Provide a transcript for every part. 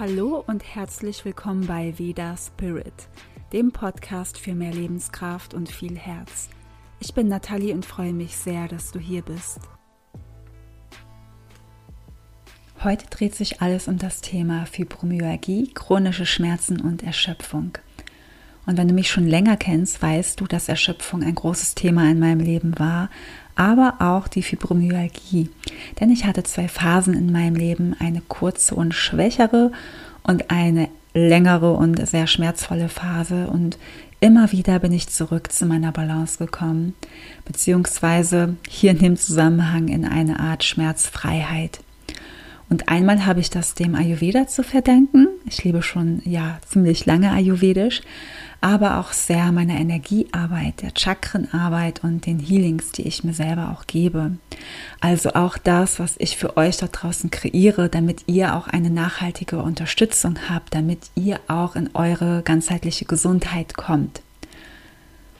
Hallo und herzlich willkommen bei Veda Spirit, dem Podcast für mehr Lebenskraft und viel Herz. Ich bin Nathalie und freue mich sehr, dass du hier bist. Heute dreht sich alles um das Thema Fibromyalgie, chronische Schmerzen und Erschöpfung. Und wenn du mich schon länger kennst, weißt du, dass Erschöpfung ein großes Thema in meinem Leben war, aber auch die Fibromyalgie. Denn ich hatte zwei Phasen in meinem Leben, eine kurze und schwächere und eine längere und sehr schmerzvolle Phase. Und immer wieder bin ich zurück zu meiner Balance gekommen, beziehungsweise hier in dem Zusammenhang in eine Art Schmerzfreiheit. Und einmal habe ich das dem Ayurveda zu verdanken. Ich lebe schon ja ziemlich lange Ayurvedisch aber auch sehr meiner Energiearbeit, der Chakrenarbeit und den Healings, die ich mir selber auch gebe. Also auch das, was ich für euch da draußen kreiere, damit ihr auch eine nachhaltige Unterstützung habt, damit ihr auch in eure ganzheitliche Gesundheit kommt.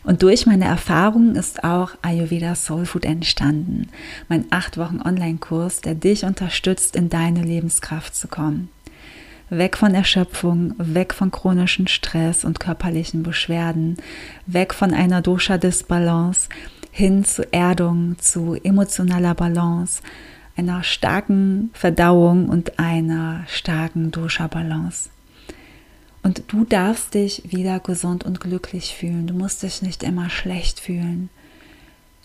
Und durch meine Erfahrungen ist auch Ayurveda Soul Food entstanden, mein acht Wochen Online-Kurs, der dich unterstützt, in deine Lebenskraft zu kommen. Weg von Erschöpfung, weg von chronischen Stress und körperlichen Beschwerden, weg von einer Dosha-Disbalance hin zu Erdung, zu emotionaler Balance, einer starken Verdauung und einer starken Dosha-Balance. Und du darfst dich wieder gesund und glücklich fühlen. Du musst dich nicht immer schlecht fühlen.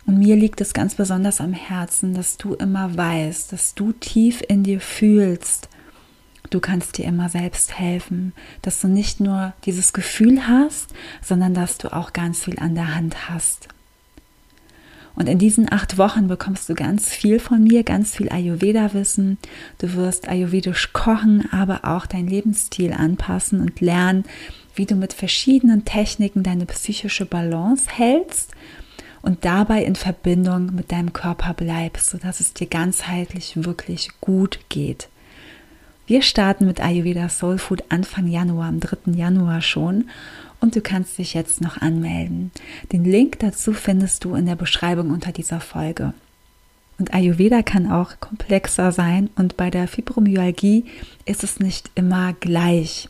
Und mir liegt es ganz besonders am Herzen, dass du immer weißt, dass du tief in dir fühlst, Du kannst dir immer selbst helfen, dass du nicht nur dieses Gefühl hast, sondern dass du auch ganz viel an der Hand hast. Und in diesen acht Wochen bekommst du ganz viel von mir, ganz viel Ayurveda-Wissen. Du wirst ayurvedisch kochen, aber auch dein Lebensstil anpassen und lernen, wie du mit verschiedenen Techniken deine psychische Balance hältst und dabei in Verbindung mit deinem Körper bleibst, sodass es dir ganzheitlich wirklich gut geht. Wir starten mit Ayurveda Soul Food Anfang Januar, am 3. Januar schon. Und du kannst dich jetzt noch anmelden. Den Link dazu findest du in der Beschreibung unter dieser Folge. Und Ayurveda kann auch komplexer sein und bei der Fibromyalgie ist es nicht immer gleich.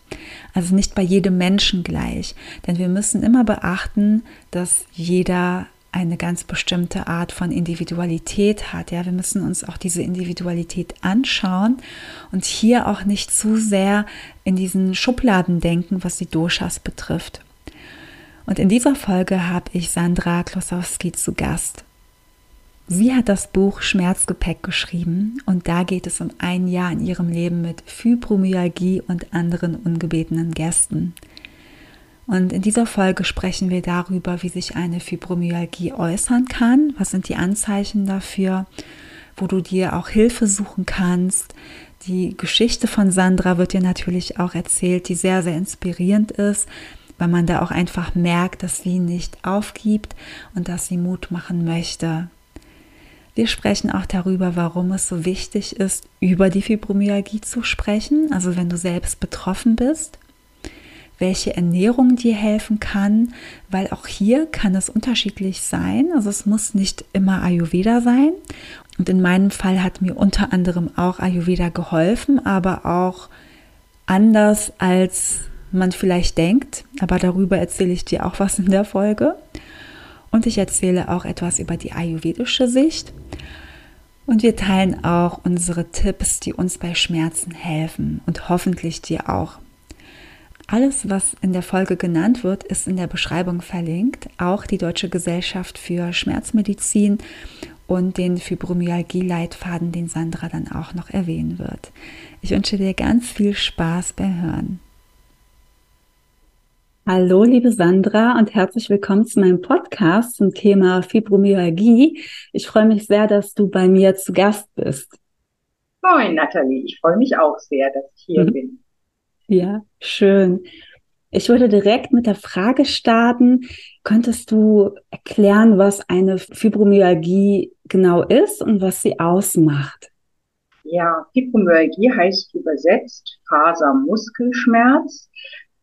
Also nicht bei jedem Menschen gleich. Denn wir müssen immer beachten, dass jeder eine ganz bestimmte Art von Individualität hat. Ja, wir müssen uns auch diese Individualität anschauen und hier auch nicht zu sehr in diesen Schubladen denken, was die Doshas betrifft. Und in dieser Folge habe ich Sandra Klosowski zu Gast. Sie hat das Buch Schmerzgepäck geschrieben und da geht es um ein Jahr in ihrem Leben mit Fibromyalgie und anderen ungebetenen Gästen. Und in dieser Folge sprechen wir darüber, wie sich eine Fibromyalgie äußern kann. Was sind die Anzeichen dafür, wo du dir auch Hilfe suchen kannst. Die Geschichte von Sandra wird dir natürlich auch erzählt, die sehr, sehr inspirierend ist, weil man da auch einfach merkt, dass sie nicht aufgibt und dass sie Mut machen möchte. Wir sprechen auch darüber, warum es so wichtig ist, über die Fibromyalgie zu sprechen, also wenn du selbst betroffen bist welche Ernährung dir helfen kann, weil auch hier kann es unterschiedlich sein. Also es muss nicht immer Ayurveda sein. Und in meinem Fall hat mir unter anderem auch Ayurveda geholfen, aber auch anders als man vielleicht denkt. Aber darüber erzähle ich dir auch was in der Folge. Und ich erzähle auch etwas über die ayurvedische Sicht. Und wir teilen auch unsere Tipps, die uns bei Schmerzen helfen und hoffentlich dir auch. Alles, was in der Folge genannt wird, ist in der Beschreibung verlinkt. Auch die Deutsche Gesellschaft für Schmerzmedizin und den Fibromyalgie-Leitfaden, den Sandra dann auch noch erwähnen wird. Ich wünsche dir ganz viel Spaß beim Hören. Hallo, liebe Sandra und herzlich willkommen zu meinem Podcast zum Thema Fibromyalgie. Ich freue mich sehr, dass du bei mir zu Gast bist. Moin, Nathalie. Ich freue mich auch sehr, dass ich hier mhm. bin. Ja, schön. Ich würde direkt mit der Frage starten. Könntest du erklären, was eine Fibromyalgie genau ist und was sie ausmacht? Ja, Fibromyalgie heißt übersetzt Fasermuskelschmerz.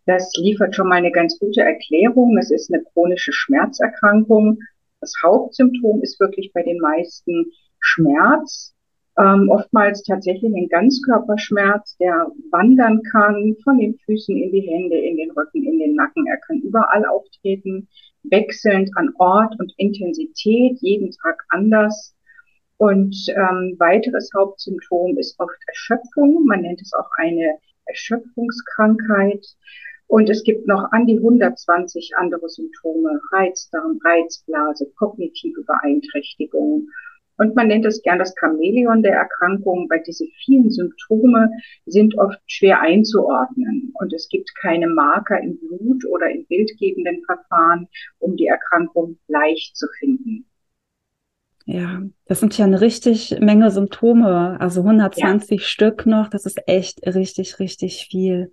Das liefert schon mal eine ganz gute Erklärung. Es ist eine chronische Schmerzerkrankung. Das Hauptsymptom ist wirklich bei den meisten Schmerz Ähm, oftmals tatsächlich ein Ganzkörperschmerz, der wandern kann von den Füßen in die Hände, in den Rücken, in den Nacken. Er kann überall auftreten, wechselnd an Ort und Intensität, jeden Tag anders. Und ähm, weiteres Hauptsymptom ist oft Erschöpfung. Man nennt es auch eine Erschöpfungskrankheit. Und es gibt noch an die 120 andere Symptome, Reizdarm, Reizblase, kognitive Beeinträchtigungen und man nennt es gern das Chamäleon der Erkrankung, weil diese vielen Symptome sind oft schwer einzuordnen. Und es gibt keine Marker im Blut oder in bildgebenden Verfahren, um die Erkrankung leicht zu finden. Ja, das sind ja eine richtig Menge Symptome, also 120 ja. Stück noch, das ist echt richtig, richtig viel.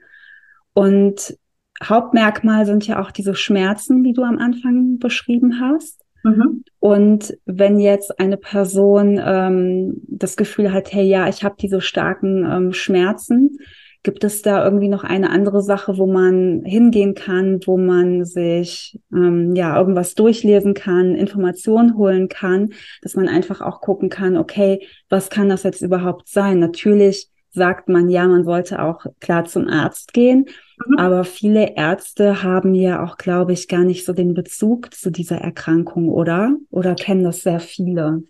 Und Hauptmerkmal sind ja auch diese Schmerzen, die du am Anfang beschrieben hast. Mhm. Und wenn jetzt eine Person ähm, das Gefühl hat, hey, ja, ich habe diese starken ähm, Schmerzen, gibt es da irgendwie noch eine andere Sache, wo man hingehen kann, wo man sich ähm, ja irgendwas durchlesen kann, Informationen holen kann, dass man einfach auch gucken kann, okay, was kann das jetzt überhaupt sein? Natürlich sagt man ja, man sollte auch klar zum Arzt gehen. Mhm. Aber viele Ärzte haben ja auch, glaube ich, gar nicht so den Bezug zu dieser Erkrankung, oder? Oder kennen das sehr viele?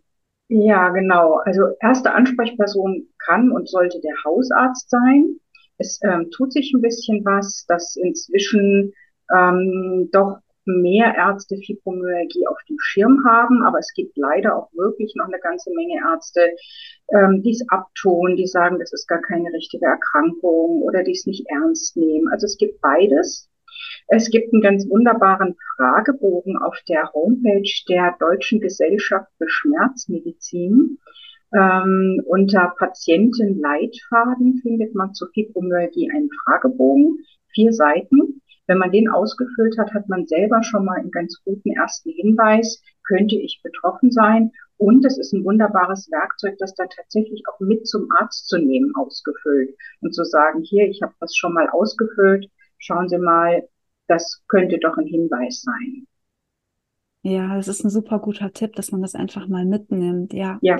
Ja, genau. Also erste Ansprechperson kann und sollte der Hausarzt sein. Es ähm, tut sich ein bisschen was, dass inzwischen ähm, doch mehr Ärzte Fibromyalgie auf dem Schirm haben, aber es gibt leider auch wirklich noch eine ganze Menge Ärzte, ähm, die es abtun, die sagen, das ist gar keine richtige Erkrankung oder die es nicht ernst nehmen. Also es gibt beides. Es gibt einen ganz wunderbaren Fragebogen auf der Homepage der Deutschen Gesellschaft für Schmerzmedizin. Ähm, unter Patientenleitfaden findet man zu Fibromyalgie einen Fragebogen, vier Seiten. Wenn man den ausgefüllt hat, hat man selber schon mal einen ganz guten ersten Hinweis, könnte ich betroffen sein. Und es ist ein wunderbares Werkzeug, das dann tatsächlich auch mit zum Arzt zu nehmen, ausgefüllt und zu sagen, hier, ich habe das schon mal ausgefüllt, schauen Sie mal, das könnte doch ein Hinweis sein. Ja, das ist ein super guter Tipp, dass man das einfach mal mitnimmt, ja. Ja.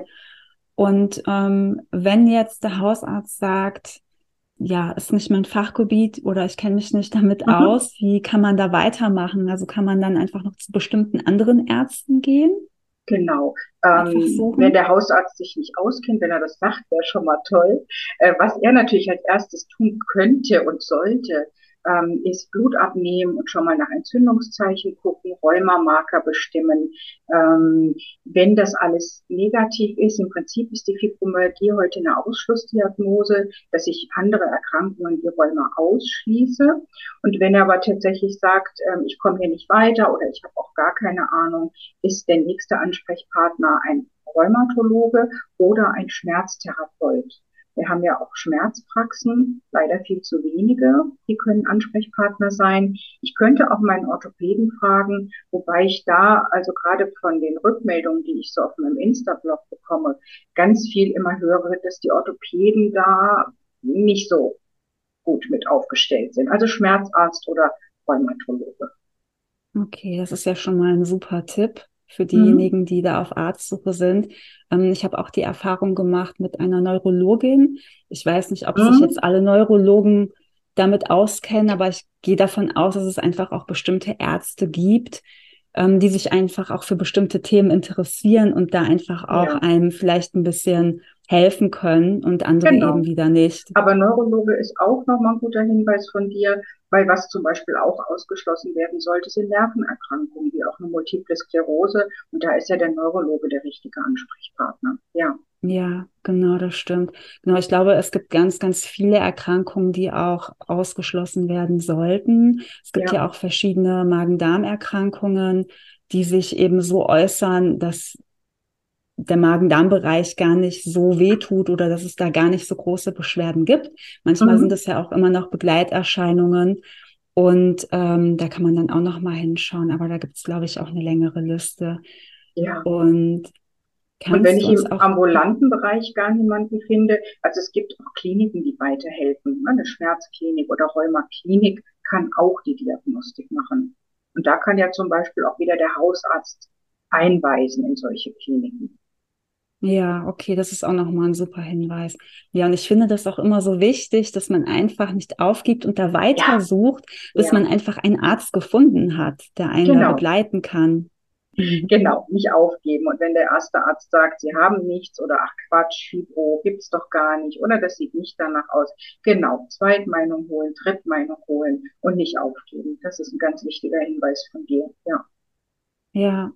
Und ähm, wenn jetzt der Hausarzt sagt, ja, ist nicht mein Fachgebiet oder ich kenne mich nicht damit mhm. aus. Wie kann man da weitermachen? Also kann man dann einfach noch zu bestimmten anderen Ärzten gehen? Genau. Ähm, wenn der Hausarzt sich nicht auskennt, wenn er das sagt, wäre schon mal toll. Äh, was er natürlich als erstes tun könnte und sollte, ähm, ist Blut abnehmen und schon mal nach Entzündungszeichen gucken, Rheumamarker bestimmen. Ähm, wenn das alles negativ ist, im Prinzip ist die Fibromyalgie heute eine Ausschlussdiagnose, dass ich andere Erkrankungen wie Rheuma ausschließe. Und wenn er aber tatsächlich sagt, ähm, ich komme hier nicht weiter oder ich habe auch gar keine Ahnung, ist der nächste Ansprechpartner ein Rheumatologe oder ein Schmerztherapeut. Wir haben ja auch Schmerzpraxen, leider viel zu wenige, die können Ansprechpartner sein. Ich könnte auch meinen Orthopäden fragen, wobei ich da, also gerade von den Rückmeldungen, die ich so auf meinem Insta-Blog bekomme, ganz viel immer höre, dass die Orthopäden da nicht so gut mit aufgestellt sind. Also Schmerzarzt oder Rheumatologe. Okay, das ist ja schon mal ein super Tipp für mhm. diejenigen, die da auf Arztsuche sind. Ähm, ich habe auch die Erfahrung gemacht mit einer Neurologin. Ich weiß nicht, ob mhm. sich jetzt alle Neurologen damit auskennen, aber ich gehe davon aus, dass es einfach auch bestimmte Ärzte gibt, ähm, die sich einfach auch für bestimmte Themen interessieren und da einfach auch ja. einem vielleicht ein bisschen helfen können und andere genau. eben wieder nicht. Aber Neurologe ist auch nochmal ein guter Hinweis von dir, weil was zum Beispiel auch ausgeschlossen werden sollte, sind Nervenerkrankungen, wie auch eine Multiple Sklerose. Und da ist ja der Neurologe der richtige Ansprechpartner. Ja. Ja, genau, das stimmt. Genau, ich glaube, es gibt ganz, ganz viele Erkrankungen, die auch ausgeschlossen werden sollten. Es gibt ja, ja auch verschiedene Magen-Darm-Erkrankungen, die sich eben so äußern, dass der Magen-Darm-Bereich gar nicht so weh tut oder dass es da gar nicht so große Beschwerden gibt. Manchmal mhm. sind es ja auch immer noch Begleiterscheinungen und ähm, da kann man dann auch noch mal hinschauen. Aber da gibt es, glaube ich, auch eine längere Liste. Ja. Und und wenn ich im ambulanten Bereich gar niemanden finde, also es gibt auch Kliniken, die weiterhelfen. Eine Schmerzklinik oder Rheumaklinik kann auch die Diagnostik machen. Und da kann ja zum Beispiel auch wieder der Hausarzt einweisen in solche Kliniken. Ja, okay, das ist auch nochmal ein super Hinweis. Ja, und ich finde das auch immer so wichtig, dass man einfach nicht aufgibt und da weitersucht, ja. bis ja. man einfach einen Arzt gefunden hat, der einen genau. begleiten kann. Genau, nicht aufgeben. Und wenn der erste Arzt sagt, Sie haben nichts oder ach Quatsch, Fibro gibt's doch gar nicht oder das sieht nicht danach aus. Genau, Zweitmeinung holen, Drittmeinung holen und nicht aufgeben. Das ist ein ganz wichtiger Hinweis von dir, ja. Ja.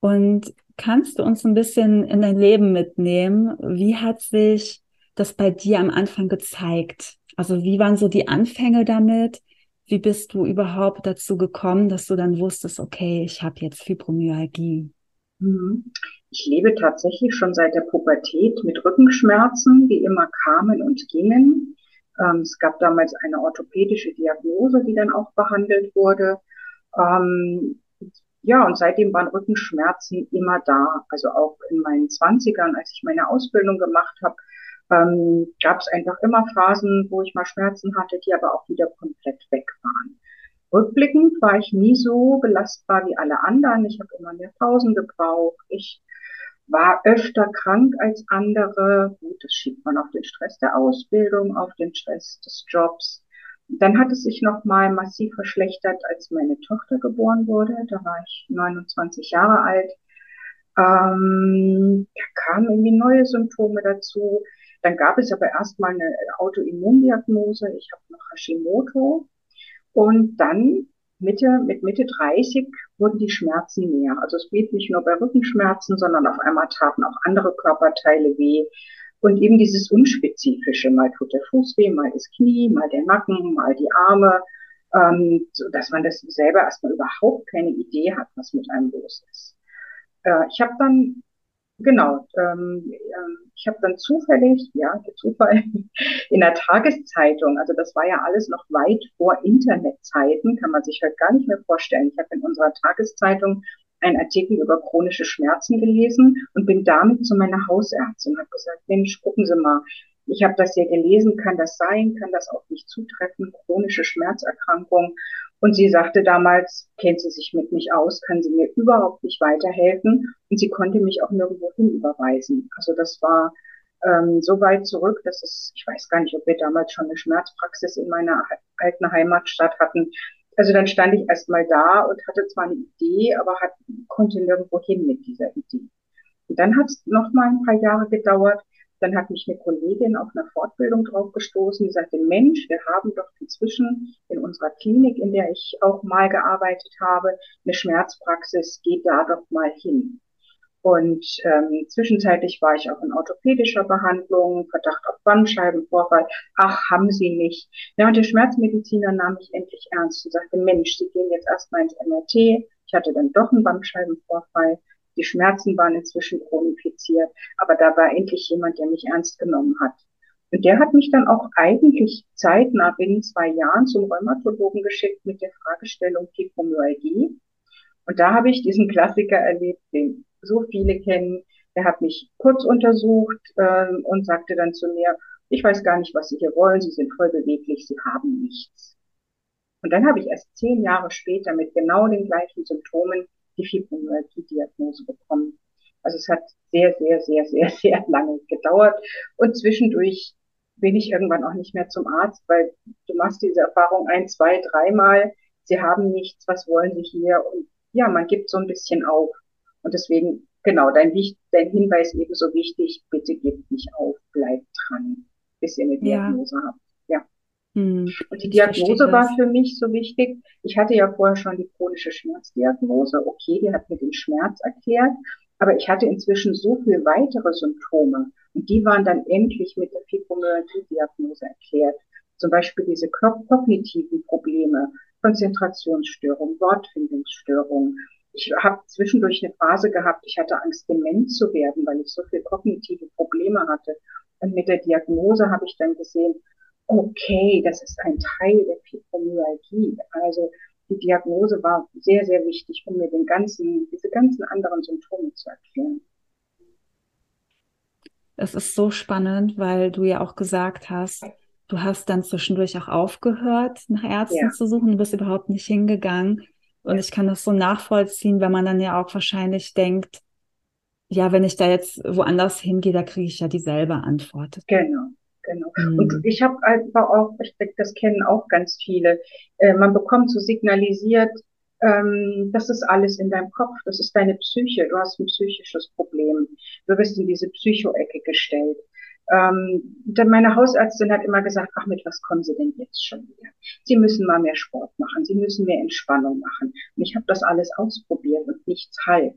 Und kannst du uns ein bisschen in dein Leben mitnehmen? Wie hat sich das bei dir am Anfang gezeigt? Also wie waren so die Anfänge damit? Wie bist du überhaupt dazu gekommen, dass du dann wusstest, okay, ich habe jetzt Fibromyalgie? Mhm. Ich lebe tatsächlich schon seit der Pubertät mit Rückenschmerzen, die immer kamen und gingen. Ähm, es gab damals eine orthopädische Diagnose, die dann auch behandelt wurde. Ähm, ja, und seitdem waren Rückenschmerzen immer da. Also auch in meinen Zwanzigern, als ich meine Ausbildung gemacht habe, ähm, gab es einfach immer Phasen, wo ich mal Schmerzen hatte, die aber auch wieder komplett weg waren. Rückblickend war ich nie so belastbar wie alle anderen. Ich habe immer mehr Pausen gebraucht. Ich war öfter krank als andere. Gut, das schiebt man auf den Stress der Ausbildung, auf den Stress des Jobs. Dann hat es sich nochmal massiv verschlechtert, als meine Tochter geboren wurde. Da war ich 29 Jahre alt. Ähm, da kamen irgendwie neue Symptome dazu. Dann gab es aber erstmal eine Autoimmundiagnose. Ich habe noch Hashimoto. Und dann Mitte, mit Mitte 30 wurden die Schmerzen mehr. Also es blieb nicht nur bei Rückenschmerzen, sondern auf einmal taten auch andere Körperteile weh. Und eben dieses Unspezifische, mal tut der Fuß weh, mal das Knie, mal der Nacken, mal die Arme, ähm, so dass man das selber erstmal überhaupt keine Idee hat, was mit einem los ist. Äh, ich habe dann Genau. Ähm, ähm, ich habe dann zufällig, ja, der Zufall, in der Tageszeitung, also das war ja alles noch weit vor Internetzeiten, kann man sich heute gar nicht mehr vorstellen. Ich habe in unserer Tageszeitung einen Artikel über chronische Schmerzen gelesen und bin damit zu meiner Hausärztin und habe gesagt, Mensch, gucken Sie mal, ich habe das hier gelesen, kann das sein, kann das auf mich zutreffen, chronische Schmerzerkrankung. Und sie sagte damals, kennt sie sich mit mich aus, kann sie mir überhaupt nicht weiterhelfen. Und sie konnte mich auch nirgendwo hin überweisen. Also das war ähm, so weit zurück, dass es, ich weiß gar nicht, ob wir damals schon eine Schmerzpraxis in meiner alten Heimatstadt hatten. Also dann stand ich erstmal da und hatte zwar eine Idee, aber hat, konnte nirgendwo hin mit dieser Idee. Und dann hat es noch mal ein paar Jahre gedauert, dann hat mich eine Kollegin auf einer Fortbildung drauf gestoßen, die sagte, Mensch, wir haben doch inzwischen in unserer Klinik, in der ich auch mal gearbeitet habe, eine Schmerzpraxis, geht da doch mal hin. Und ähm, zwischenzeitlich war ich auch in orthopädischer Behandlung, Verdacht auf Bandscheibenvorfall. Ach, haben Sie nicht. Ja, und der Schmerzmediziner nahm mich endlich ernst und sagte, Mensch, Sie gehen jetzt erstmal ins MRT. Ich hatte dann doch einen Bandscheibenvorfall. Die Schmerzen waren inzwischen chronifiziert, aber da war endlich jemand, der mich ernst genommen hat. Und der hat mich dann auch eigentlich zeitnah binnen zwei Jahren zum Rheumatologen geschickt mit der Fragestellung Fibromyalgie. Und da habe ich diesen Klassiker erlebt, den so viele kennen. Der hat mich kurz untersucht äh, und sagte dann zu mir, ich weiß gar nicht, was Sie hier wollen, Sie sind voll beweglich, Sie haben nichts. Und dann habe ich erst zehn Jahre später mit genau den gleichen Symptomen die Fibromyalgie-Diagnose bekommen. Also es hat sehr, sehr, sehr, sehr, sehr lange gedauert. Und zwischendurch bin ich irgendwann auch nicht mehr zum Arzt, weil du machst diese Erfahrung ein, zwei, dreimal. Sie haben nichts, was wollen Sie hier? Und ja, man gibt so ein bisschen auf. Und deswegen, genau, dein, dein Hinweis ebenso wichtig, bitte gebt nicht auf, bleibt dran, bis ihr eine Diagnose ja. habt. Hm, und die Diagnose war für mich so wichtig. Ich hatte ja vorher schon die chronische Schmerzdiagnose. Okay, die hat mir den Schmerz erklärt. Aber ich hatte inzwischen so viel weitere Symptome. Und die waren dann endlich mit der Fibromyalgie-Diagnose erklärt. Zum Beispiel diese kognitiven Probleme, Konzentrationsstörung, Wortfindungsstörung. Ich habe zwischendurch eine Phase gehabt, ich hatte Angst, dement zu werden, weil ich so viel kognitive Probleme hatte. Und mit der Diagnose habe ich dann gesehen, okay, das ist ein Teil der Fibromyalgie. Also die Diagnose war sehr, sehr wichtig, um mir den ganzen, diese ganzen anderen Symptome zu erklären. Es ist so spannend, weil du ja auch gesagt hast, du hast dann zwischendurch auch aufgehört, nach Ärzten ja. zu suchen, du bist überhaupt nicht hingegangen. Und ich kann das so nachvollziehen, wenn man dann ja auch wahrscheinlich denkt, ja, wenn ich da jetzt woanders hingehe, da kriege ich ja dieselbe Antwort. Genau. Genau. Mhm. Und ich habe einfach auch, ich denke, das kennen auch ganz viele, äh, man bekommt so signalisiert, ähm, das ist alles in deinem Kopf, das ist deine Psyche, du hast ein psychisches Problem, du wirst in diese Psycho-Ecke gestellt. Ähm, denn meine Hausärztin hat immer gesagt, ach, mit was kommen Sie denn jetzt schon wieder? Sie müssen mal mehr Sport machen, Sie müssen mehr Entspannung machen. Und ich habe das alles ausprobiert und nichts half.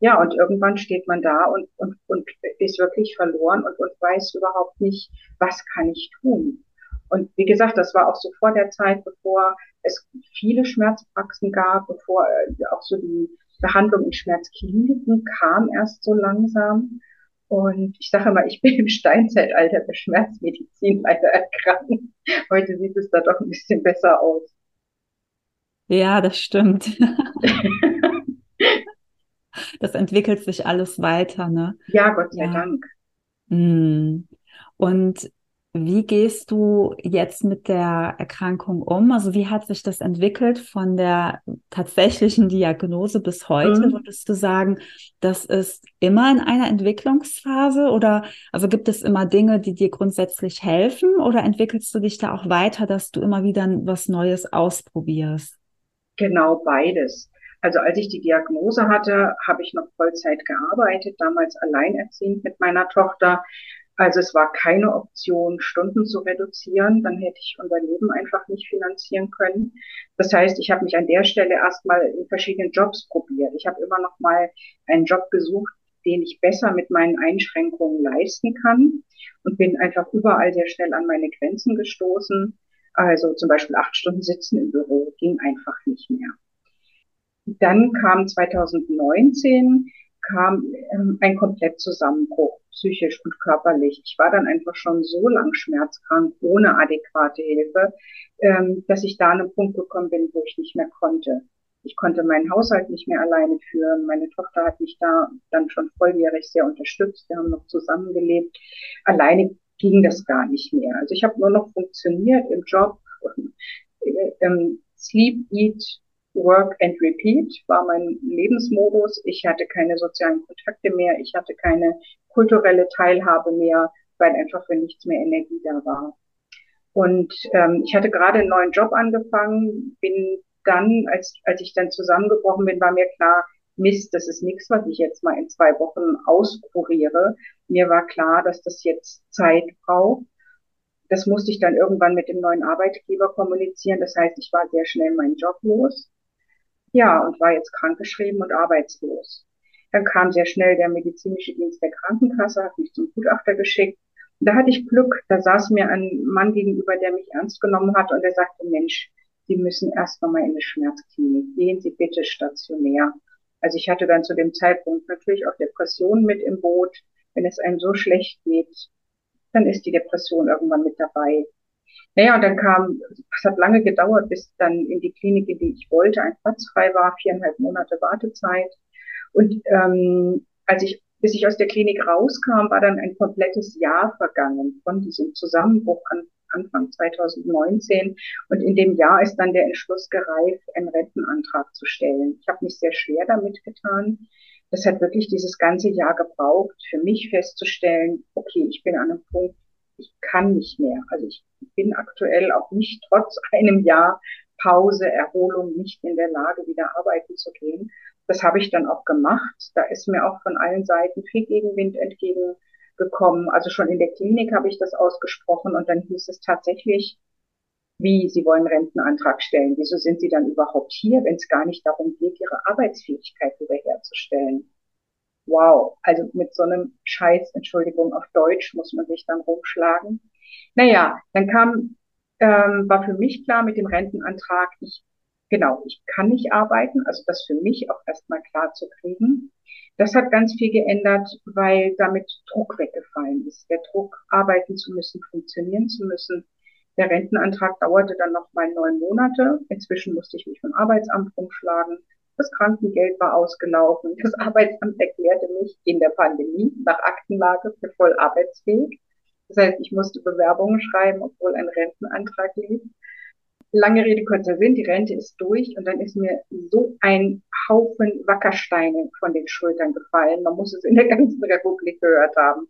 Ja, und irgendwann steht man da und, und, und ist wirklich verloren und, und weiß überhaupt nicht, was kann ich tun. Und wie gesagt, das war auch so vor der Zeit, bevor es viele Schmerzpraxen gab, bevor äh, auch so die Behandlung in Schmerzkliniken kam erst so langsam. Und ich sage immer, ich bin im Steinzeitalter der Schmerzmedizin leider erkrankt. Heute sieht es da doch ein bisschen besser aus. Ja, das stimmt. das entwickelt sich alles weiter, ne? Ja, Gott sei ja. Dank. Hm. Und wie gehst du jetzt mit der Erkrankung um? Also wie hat sich das entwickelt von der tatsächlichen Diagnose bis heute? Mhm. Würdest du sagen, das ist immer in einer Entwicklungsphase oder also gibt es immer Dinge, die dir grundsätzlich helfen oder entwickelst du dich da auch weiter, dass du immer wieder was Neues ausprobierst? Genau beides. Also als ich die Diagnose hatte, habe ich noch Vollzeit gearbeitet, damals alleinerziehend mit meiner Tochter also es war keine Option, Stunden zu reduzieren. Dann hätte ich unser Leben einfach nicht finanzieren können. Das heißt, ich habe mich an der Stelle erstmal in verschiedenen Jobs probiert. Ich habe immer noch mal einen Job gesucht, den ich besser mit meinen Einschränkungen leisten kann und bin einfach überall sehr schnell an meine Grenzen gestoßen. Also zum Beispiel acht Stunden sitzen im Büro ging einfach nicht mehr. Dann kam 2019 kam ähm, ein Komplettzusammenbruch, psychisch und körperlich. Ich war dann einfach schon so lang schmerzkrank, ohne adäquate Hilfe, ähm, dass ich da an einen Punkt gekommen bin, wo ich nicht mehr konnte. Ich konnte meinen Haushalt nicht mehr alleine führen. Meine Tochter hat mich da dann schon volljährig sehr unterstützt. Wir haben noch zusammengelebt. Alleine ging das gar nicht mehr. Also ich habe nur noch funktioniert im Job. Äh, ähm, Sleep, Eat, Work and Repeat war mein Lebensmodus. Ich hatte keine sozialen Kontakte mehr, ich hatte keine kulturelle Teilhabe mehr, weil einfach für nichts mehr Energie da war. Und ähm, ich hatte gerade einen neuen Job angefangen, bin dann, als, als ich dann zusammengebrochen bin, war mir klar, Mist, das ist nichts, was ich jetzt mal in zwei Wochen auskuriere. Mir war klar, dass das jetzt Zeit braucht. Das musste ich dann irgendwann mit dem neuen Arbeitgeber kommunizieren. Das heißt, ich war sehr schnell meinen Job los. Ja, und war jetzt krankgeschrieben und arbeitslos. Dann kam sehr schnell der medizinische Dienst der Krankenkasse, hat mich zum Gutachter geschickt. Und da hatte ich Glück, da saß mir ein Mann gegenüber, der mich ernst genommen hat und der sagte, Mensch, Sie müssen erst noch mal in eine Schmerzklinik. Gehen Sie bitte stationär. Also ich hatte dann zu dem Zeitpunkt natürlich auch Depressionen mit im Boot. Wenn es einem so schlecht geht, dann ist die Depression irgendwann mit dabei. Naja, und dann kam, es hat lange gedauert, bis dann in die Klinik, in die ich wollte, ein Platz frei war, viereinhalb Monate Wartezeit. Und ähm, als ich, bis ich aus der Klinik rauskam, war dann ein komplettes Jahr vergangen von diesem Zusammenbruch an Anfang 2019. Und in dem Jahr ist dann der Entschluss gereift, einen Rentenantrag zu stellen. Ich habe mich sehr schwer damit getan. Das hat wirklich dieses ganze Jahr gebraucht, für mich festzustellen, okay, ich bin an einem Punkt, ich kann nicht mehr. Also ich bin aktuell auch nicht trotz einem Jahr Pause, Erholung nicht in der Lage, wieder arbeiten zu gehen. Das habe ich dann auch gemacht. Da ist mir auch von allen Seiten viel Gegenwind entgegengekommen. Also schon in der Klinik habe ich das ausgesprochen und dann hieß es tatsächlich, wie, Sie wollen Rentenantrag stellen. Wieso sind Sie dann überhaupt hier, wenn es gar nicht darum geht, Ihre Arbeitsfähigkeit wiederherzustellen? Wow, also mit so einem Scheiß, Entschuldigung, auf Deutsch muss man sich dann rumschlagen. Naja, dann kam, ähm, war für mich klar mit dem Rentenantrag, ich, genau, ich kann nicht arbeiten, also das für mich auch erstmal klar zu kriegen. Das hat ganz viel geändert, weil damit Druck weggefallen ist. Der Druck, arbeiten zu müssen, funktionieren zu müssen. Der Rentenantrag dauerte dann noch mal neun Monate. Inzwischen musste ich mich vom Arbeitsamt rumschlagen. Das Krankengeld war ausgelaufen. Das Arbeitsamt erklärte mich in der Pandemie nach Aktenlage für voll arbeitsfähig. Das heißt, ich musste Bewerbungen schreiben, obwohl ein Rentenantrag lief. lange Rede, kurzer Sinn, die Rente ist durch und dann ist mir so ein Haufen Wackersteine von den Schultern gefallen. Man muss es in der ganzen Republik gehört haben.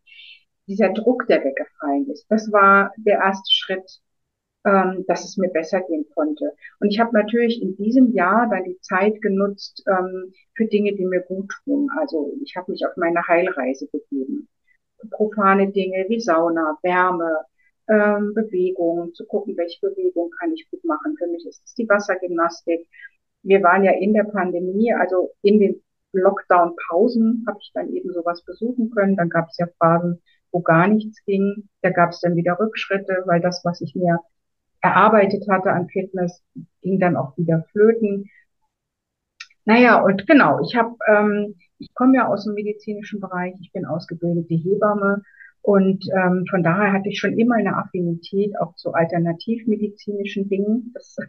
Dieser Druck, der weggefallen ist, das war der erste Schritt, ähm, dass es mir besser gehen konnte. Und ich habe natürlich in diesem Jahr dann die Zeit genutzt ähm, für Dinge, die mir gut tun. Also ich habe mich auf meine Heilreise begeben. Profane Dinge wie Sauna, Wärme, ähm, Bewegung, zu gucken, welche Bewegung kann ich gut machen. Für mich ist es die Wassergymnastik. Wir waren ja in der Pandemie, also in den Lockdown-Pausen habe ich dann eben sowas besuchen können. Dann gab es ja Phasen, wo gar nichts ging. Da gab es dann wieder Rückschritte, weil das, was ich mir erarbeitet hatte an Fitness, ging dann auch wieder flöten. Naja, und genau, ich habe, ähm, ich komme ja aus dem medizinischen Bereich, ich bin ausgebildete Hebamme und ähm, von daher hatte ich schon immer eine Affinität auch zu alternativmedizinischen Dingen. Das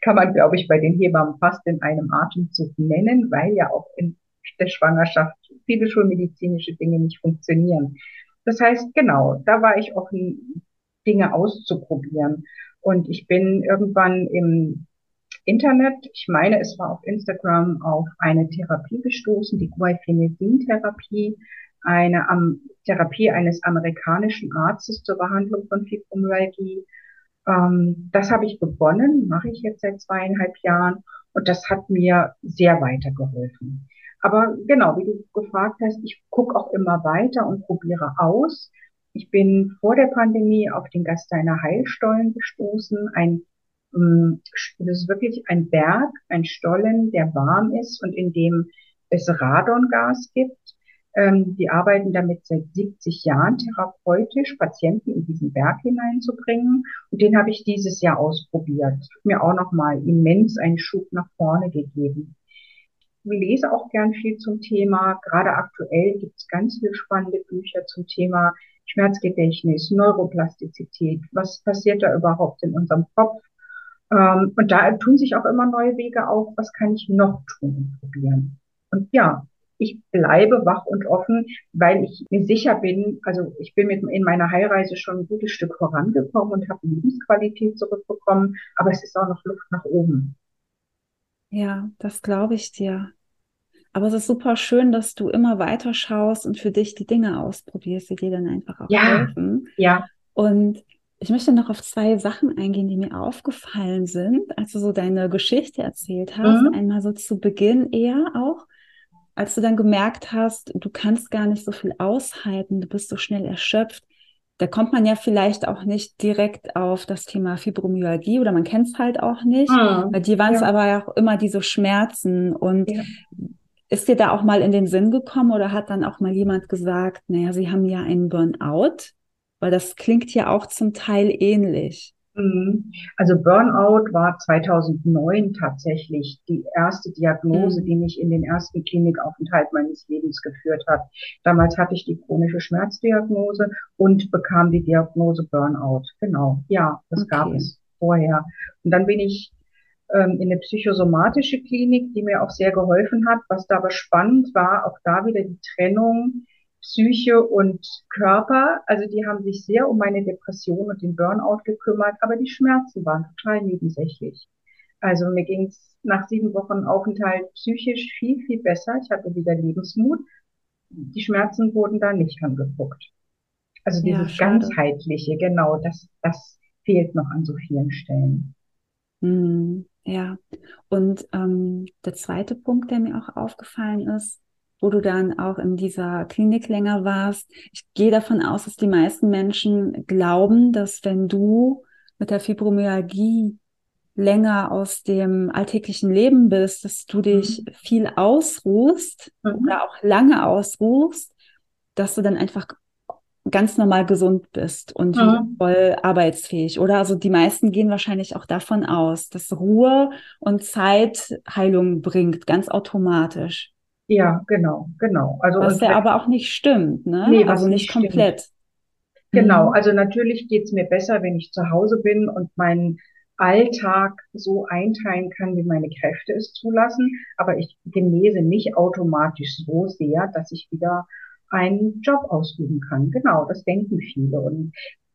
kann man, glaube ich, bei den Hebammen fast in einem Atemzug nennen, weil ja auch in der Schwangerschaft viele schulmedizinische Dinge nicht funktionieren. Das heißt, genau, da war ich offen, Dinge auszuprobieren. Und ich bin irgendwann im Internet, ich meine, es war auf Instagram, auf eine Therapie gestoßen, die Guaifenesin-Therapie, eine um, Therapie eines amerikanischen Arztes zur Behandlung von Fibromyalgie. Ähm, das habe ich begonnen, mache ich jetzt seit zweieinhalb Jahren und das hat mir sehr weitergeholfen. Aber genau, wie du gefragt hast, ich gucke auch immer weiter und probiere aus. Ich bin vor der Pandemie auf den Gasteiner Heilstollen gestoßen. Ein, ähm, das ist wirklich ein Berg, ein Stollen, der warm ist und in dem es Radongas gibt. Ähm, die arbeiten damit seit 70 Jahren therapeutisch, Patienten in diesen Berg hineinzubringen. Und den habe ich dieses Jahr ausprobiert. Das hat mir auch nochmal immens einen Schub nach vorne gegeben. Ich lese auch gern viel zum Thema. Gerade aktuell gibt es ganz viele spannende Bücher zum Thema Schmerzgedächtnis, Neuroplastizität, was passiert da überhaupt in unserem Kopf? Ähm, und da tun sich auch immer neue Wege auf, was kann ich noch tun und probieren. Und ja, ich bleibe wach und offen, weil ich mir sicher bin, also ich bin mit in meiner Heilreise schon ein gutes Stück vorangekommen und habe Lebensqualität zurückbekommen, aber es ist auch noch Luft nach oben. Ja, das glaube ich dir. Aber es ist super schön, dass du immer weiter schaust und für dich die Dinge ausprobierst, die dir dann einfach auch ja, helfen. Ja. Und ich möchte noch auf zwei Sachen eingehen, die mir aufgefallen sind, als du so deine Geschichte erzählt hast. Mhm. Einmal so zu Beginn eher auch, als du dann gemerkt hast, du kannst gar nicht so viel aushalten, du bist so schnell erschöpft. Da kommt man ja vielleicht auch nicht direkt auf das Thema Fibromyalgie oder man kennt es halt auch nicht. Mhm. Bei dir waren es ja. aber auch immer diese Schmerzen und ja. Ist dir da auch mal in den Sinn gekommen oder hat dann auch mal jemand gesagt, naja, Sie haben ja einen Burnout? Weil das klingt ja auch zum Teil ähnlich. Mhm. Also Burnout war 2009 tatsächlich die erste Diagnose, mhm. die mich in den ersten Klinikaufenthalt meines Lebens geführt hat. Damals hatte ich die chronische Schmerzdiagnose und bekam die Diagnose Burnout. Genau, ja, das okay. gab es vorher. Und dann bin ich ähm, in eine psychosomatische Klinik, die mir auch sehr geholfen hat. Was da aber spannend war, auch da wieder die Trennung Psyche und Körper. Also die haben sich sehr um meine Depression und den Burnout gekümmert, aber die Schmerzen waren total nebensächlich. Also mir ging es nach sieben Wochen Aufenthalt psychisch viel, viel besser. Ich hatte wieder Lebensmut. Die Schmerzen wurden da nicht angeguckt. Also dieses ja, ganzheitliche, genau, das, das fehlt noch an so vielen Stellen. Mhm. Ja, und ähm, der zweite Punkt, der mir auch aufgefallen ist, wo du dann auch in dieser Klinik länger warst, ich gehe davon aus, dass die meisten Menschen glauben, dass wenn du mit der Fibromyalgie länger aus dem alltäglichen Leben bist, dass du dich mhm. viel ausruhst mhm. oder auch lange ausruhst, dass du dann einfach ganz normal gesund bist und mhm. voll arbeitsfähig, oder? Also die meisten gehen wahrscheinlich auch davon aus, dass Ruhe und Zeit Heilung bringt, ganz automatisch. Ja, genau, genau. Also was ja aber auch nicht stimmt, ne? Nee, also nicht, nicht komplett. Genau, mhm. also natürlich geht's mir besser, wenn ich zu Hause bin und meinen Alltag so einteilen kann, wie meine Kräfte es zulassen. Aber ich genese nicht automatisch so sehr, dass ich wieder einen Job ausüben kann. Genau, das denken viele. Und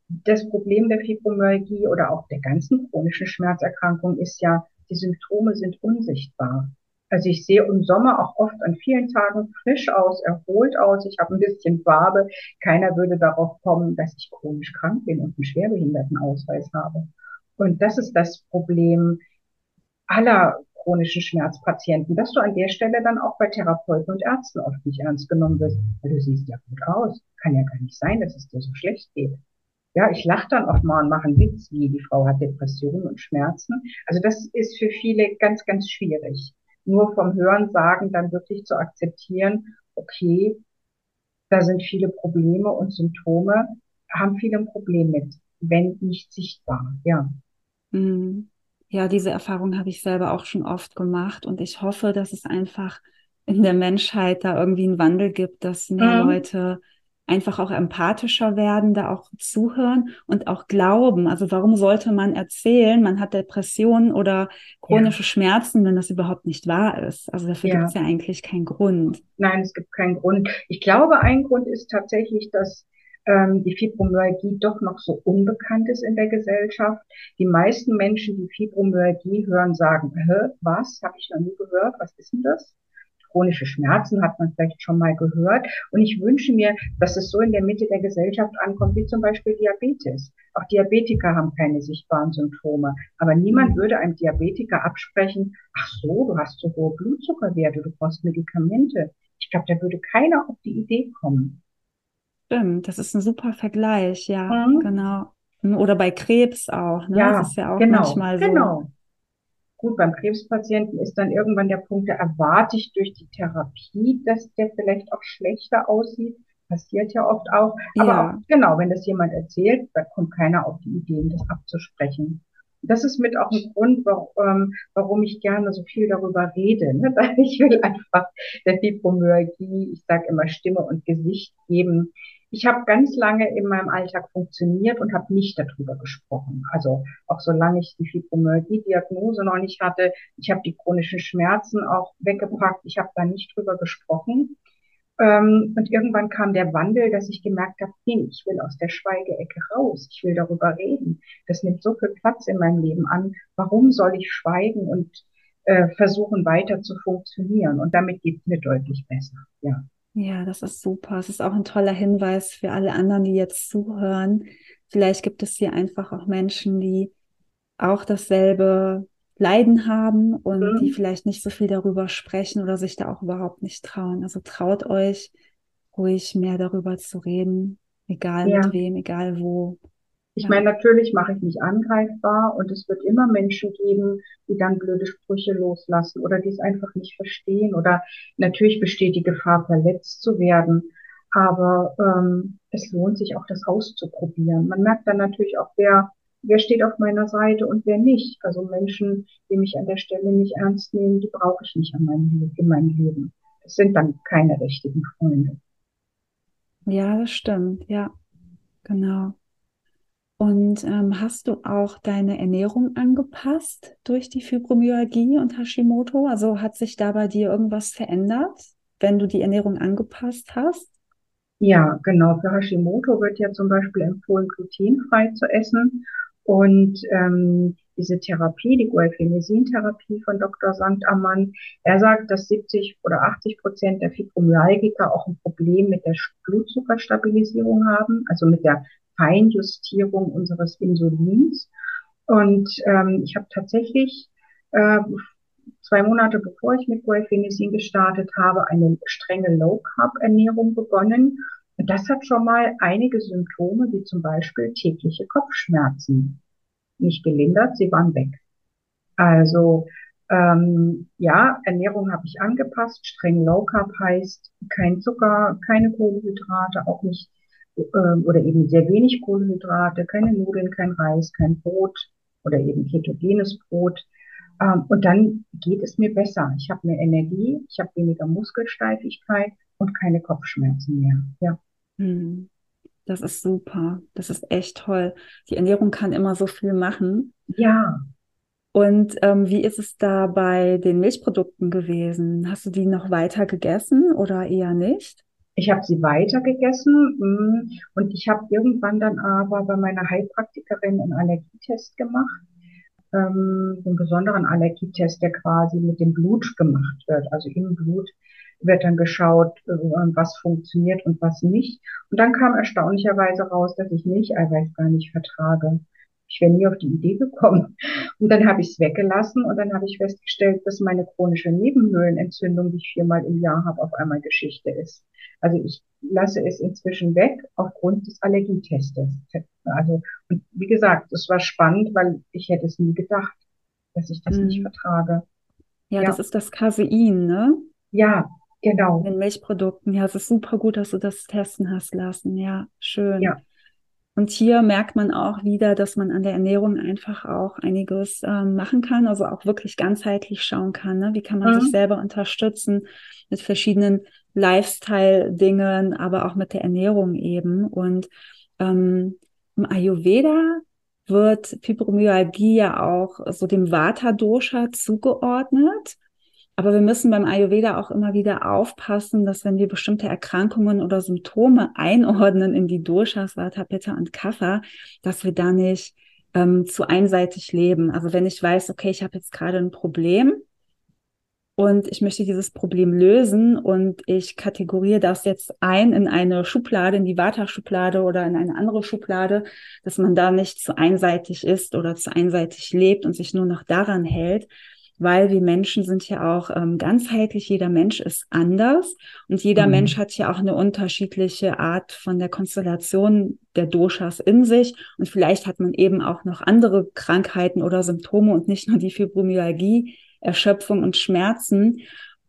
das Problem der Fibromyalgie oder auch der ganzen chronischen Schmerzerkrankung ist ja, die Symptome sind unsichtbar. Also ich sehe im Sommer auch oft an vielen Tagen frisch aus, erholt aus. Ich habe ein bisschen Farbe. Keiner würde darauf kommen, dass ich chronisch krank bin und einen Schwerbehindertenausweis habe. Und das ist das Problem aller chronischen Schmerzpatienten, dass du an der Stelle dann auch bei Therapeuten und Ärzten oft nicht ernst genommen wirst, weil du siehst ja gut aus. Kann ja gar nicht sein, dass es dir so schlecht geht. Ja, ich lache dann auch mal und mache einen Witz, wie die Frau hat Depressionen und Schmerzen. Also das ist für viele ganz, ganz schwierig. Nur vom Hören sagen dann wirklich zu akzeptieren, okay, da sind viele Probleme und Symptome, haben viele ein Problem mit, wenn nicht sichtbar, ja. Mhm. Ja, diese Erfahrung habe ich selber auch schon oft gemacht und ich hoffe, dass es einfach in der Menschheit da irgendwie einen Wandel gibt, dass mehr mhm. Leute einfach auch empathischer werden, da auch zuhören und auch glauben. Also warum sollte man erzählen, man hat Depressionen oder chronische ja. Schmerzen, wenn das überhaupt nicht wahr ist? Also dafür ja. gibt es ja eigentlich keinen Grund. Nein, es gibt keinen Grund. Ich glaube, ein Grund ist tatsächlich, dass ähm, die Fibromyalgie doch noch so unbekannt ist in der Gesellschaft. Die meisten Menschen, die Fibromyalgie hören, sagen, Hä, was, habe ich noch nie gehört, was ist denn das? chronische Schmerzen hat man vielleicht schon mal gehört. Und ich wünsche mir, dass es so in der Mitte der Gesellschaft ankommt, wie zum Beispiel Diabetes. Auch Diabetiker haben keine sichtbaren Symptome. Aber niemand würde einem Diabetiker absprechen, ach so, du hast so hohe Blutzuckerwerte, du brauchst Medikamente. Ich glaube, da würde keiner auf die Idee kommen. Stimmt, das ist ein super Vergleich, ja, mhm. genau. Oder bei Krebs auch, ne? Ja, das ist ja auch genau, manchmal so. Genau. Gut, beim Krebspatienten ist dann irgendwann der Punkt, da erwarte ich durch die Therapie, dass der vielleicht auch schlechter aussieht. Passiert ja oft auch. Aber ja. auch, genau, wenn das jemand erzählt, da kommt keiner auf die Idee, das abzusprechen. Das ist mit auch ein Grund, warum, ähm, warum ich gerne so viel darüber rede. Ne? Ich will einfach der Fibromyalgie, ich sage immer Stimme und Gesicht geben ich habe ganz lange in meinem Alltag funktioniert und habe nicht darüber gesprochen. Also auch solange ich die Fibromyalgie-Diagnose noch nicht hatte, ich habe die chronischen Schmerzen auch weggepackt, ich habe da nicht drüber gesprochen. Ähm, und irgendwann kam der Wandel, dass ich gemerkt habe, nee, ich will aus der Schweigeecke raus, ich will darüber reden. Das nimmt so viel Platz in meinem Leben an. Warum soll ich schweigen und äh, versuchen weiter zu funktionieren? Und damit geht es mir deutlich besser, ja. Ja, das ist super. Es ist auch ein toller Hinweis für alle anderen, die jetzt zuhören. Vielleicht gibt es hier einfach auch Menschen, die auch dasselbe Leiden haben und mhm. die vielleicht nicht so viel darüber sprechen oder sich da auch überhaupt nicht trauen. Also traut euch ruhig mehr darüber zu reden, egal ja. mit wem, egal wo. Ich meine, natürlich mache ich mich angreifbar und es wird immer Menschen geben, die dann blöde Sprüche loslassen oder die es einfach nicht verstehen oder natürlich besteht die Gefahr, verletzt zu werden. Aber ähm, es lohnt sich auch, das auszuprobieren. Man merkt dann natürlich auch, wer, wer steht auf meiner Seite und wer nicht. Also Menschen, die mich an der Stelle nicht ernst nehmen, die brauche ich nicht an meinem, in meinem Leben. Das sind dann keine richtigen Freunde. Ja, das stimmt. Ja, genau. Und ähm, hast du auch deine Ernährung angepasst durch die Fibromyalgie und Hashimoto? Also hat sich da bei dir irgendwas verändert, wenn du die Ernährung angepasst hast? Ja, genau. Für Hashimoto wird ja zum Beispiel empfohlen, glutenfrei zu essen. Und ähm, diese Therapie, die Guaifenesin-Therapie von Dr. St. Ammann, er sagt, dass 70 oder 80 Prozent der Fibromyalgiker auch ein Problem mit der Blutzuckerstabilisierung haben, also mit der Feinjustierung unseres Insulins. Und ähm, ich habe tatsächlich äh, zwei Monate bevor ich mit Guaifenesin gestartet habe, eine strenge Low-Carb-Ernährung begonnen. Und das hat schon mal einige Symptome, wie zum Beispiel tägliche Kopfschmerzen, nicht gelindert, sie waren weg. Also ähm, ja, Ernährung habe ich angepasst. Streng Low Carb heißt kein Zucker, keine Kohlenhydrate, auch nicht ähm, oder eben sehr wenig Kohlenhydrate, keine Nudeln, kein Reis, kein Brot oder eben ketogenes Brot. Ähm, und dann geht es mir besser. Ich habe mehr Energie, ich habe weniger Muskelsteifigkeit und keine Kopfschmerzen mehr. Ja. Hm. Das ist super. Das ist echt toll. Die Ernährung kann immer so viel machen. Ja. Und ähm, wie ist es da bei den Milchprodukten gewesen? Hast du die noch weiter gegessen oder eher nicht? Ich habe sie weitergegessen mm, und ich habe irgendwann dann aber bei meiner Heilpraktikerin einen Allergietest gemacht. Ähm, einen besonderen Allergietest, der quasi mit dem Blut gemacht wird. Also im Blut wird dann geschaut, äh, was funktioniert und was nicht. Und dann kam erstaunlicherweise raus, dass ich Milcheiweiß gar nicht vertrage. Ich wäre nie auf die Idee gekommen. Und dann habe ich es weggelassen und dann habe ich festgestellt, dass meine chronische Nebenhöhlenentzündung, die ich viermal im Jahr habe, auf einmal Geschichte ist. Also ich lasse es inzwischen weg aufgrund des Allergietestes. Also, und wie gesagt, es war spannend, weil ich hätte es nie gedacht, dass ich das mhm. nicht vertrage. Ja, ja, das ist das Casein, ne? Ja, genau. In Milchprodukten. Ja, es ist super gut, dass du das testen hast lassen. Ja, schön. Ja. Und hier merkt man auch wieder, dass man an der Ernährung einfach auch einiges ähm, machen kann, also auch wirklich ganzheitlich schauen kann. Ne? Wie kann man mhm. sich selber unterstützen mit verschiedenen Lifestyle-Dingen, aber auch mit der Ernährung eben. Und ähm, im Ayurveda wird Fibromyalgie ja auch so dem Vata-Dosha zugeordnet. Aber wir müssen beim Ayurveda auch immer wieder aufpassen, dass wenn wir bestimmte Erkrankungen oder Symptome einordnen in die Doshas, Vata, Pitta und Kapha, dass wir da nicht ähm, zu einseitig leben. Also wenn ich weiß, okay, ich habe jetzt gerade ein Problem und ich möchte dieses Problem lösen und ich kategoriere das jetzt ein in eine Schublade, in die Vata-Schublade oder in eine andere Schublade, dass man da nicht zu einseitig ist oder zu einseitig lebt und sich nur noch daran hält, weil wir Menschen sind ja auch ähm, ganzheitlich, jeder Mensch ist anders und jeder mhm. Mensch hat ja auch eine unterschiedliche Art von der Konstellation der Doshas in sich. Und vielleicht hat man eben auch noch andere Krankheiten oder Symptome und nicht nur die Fibromyalgie, Erschöpfung und Schmerzen.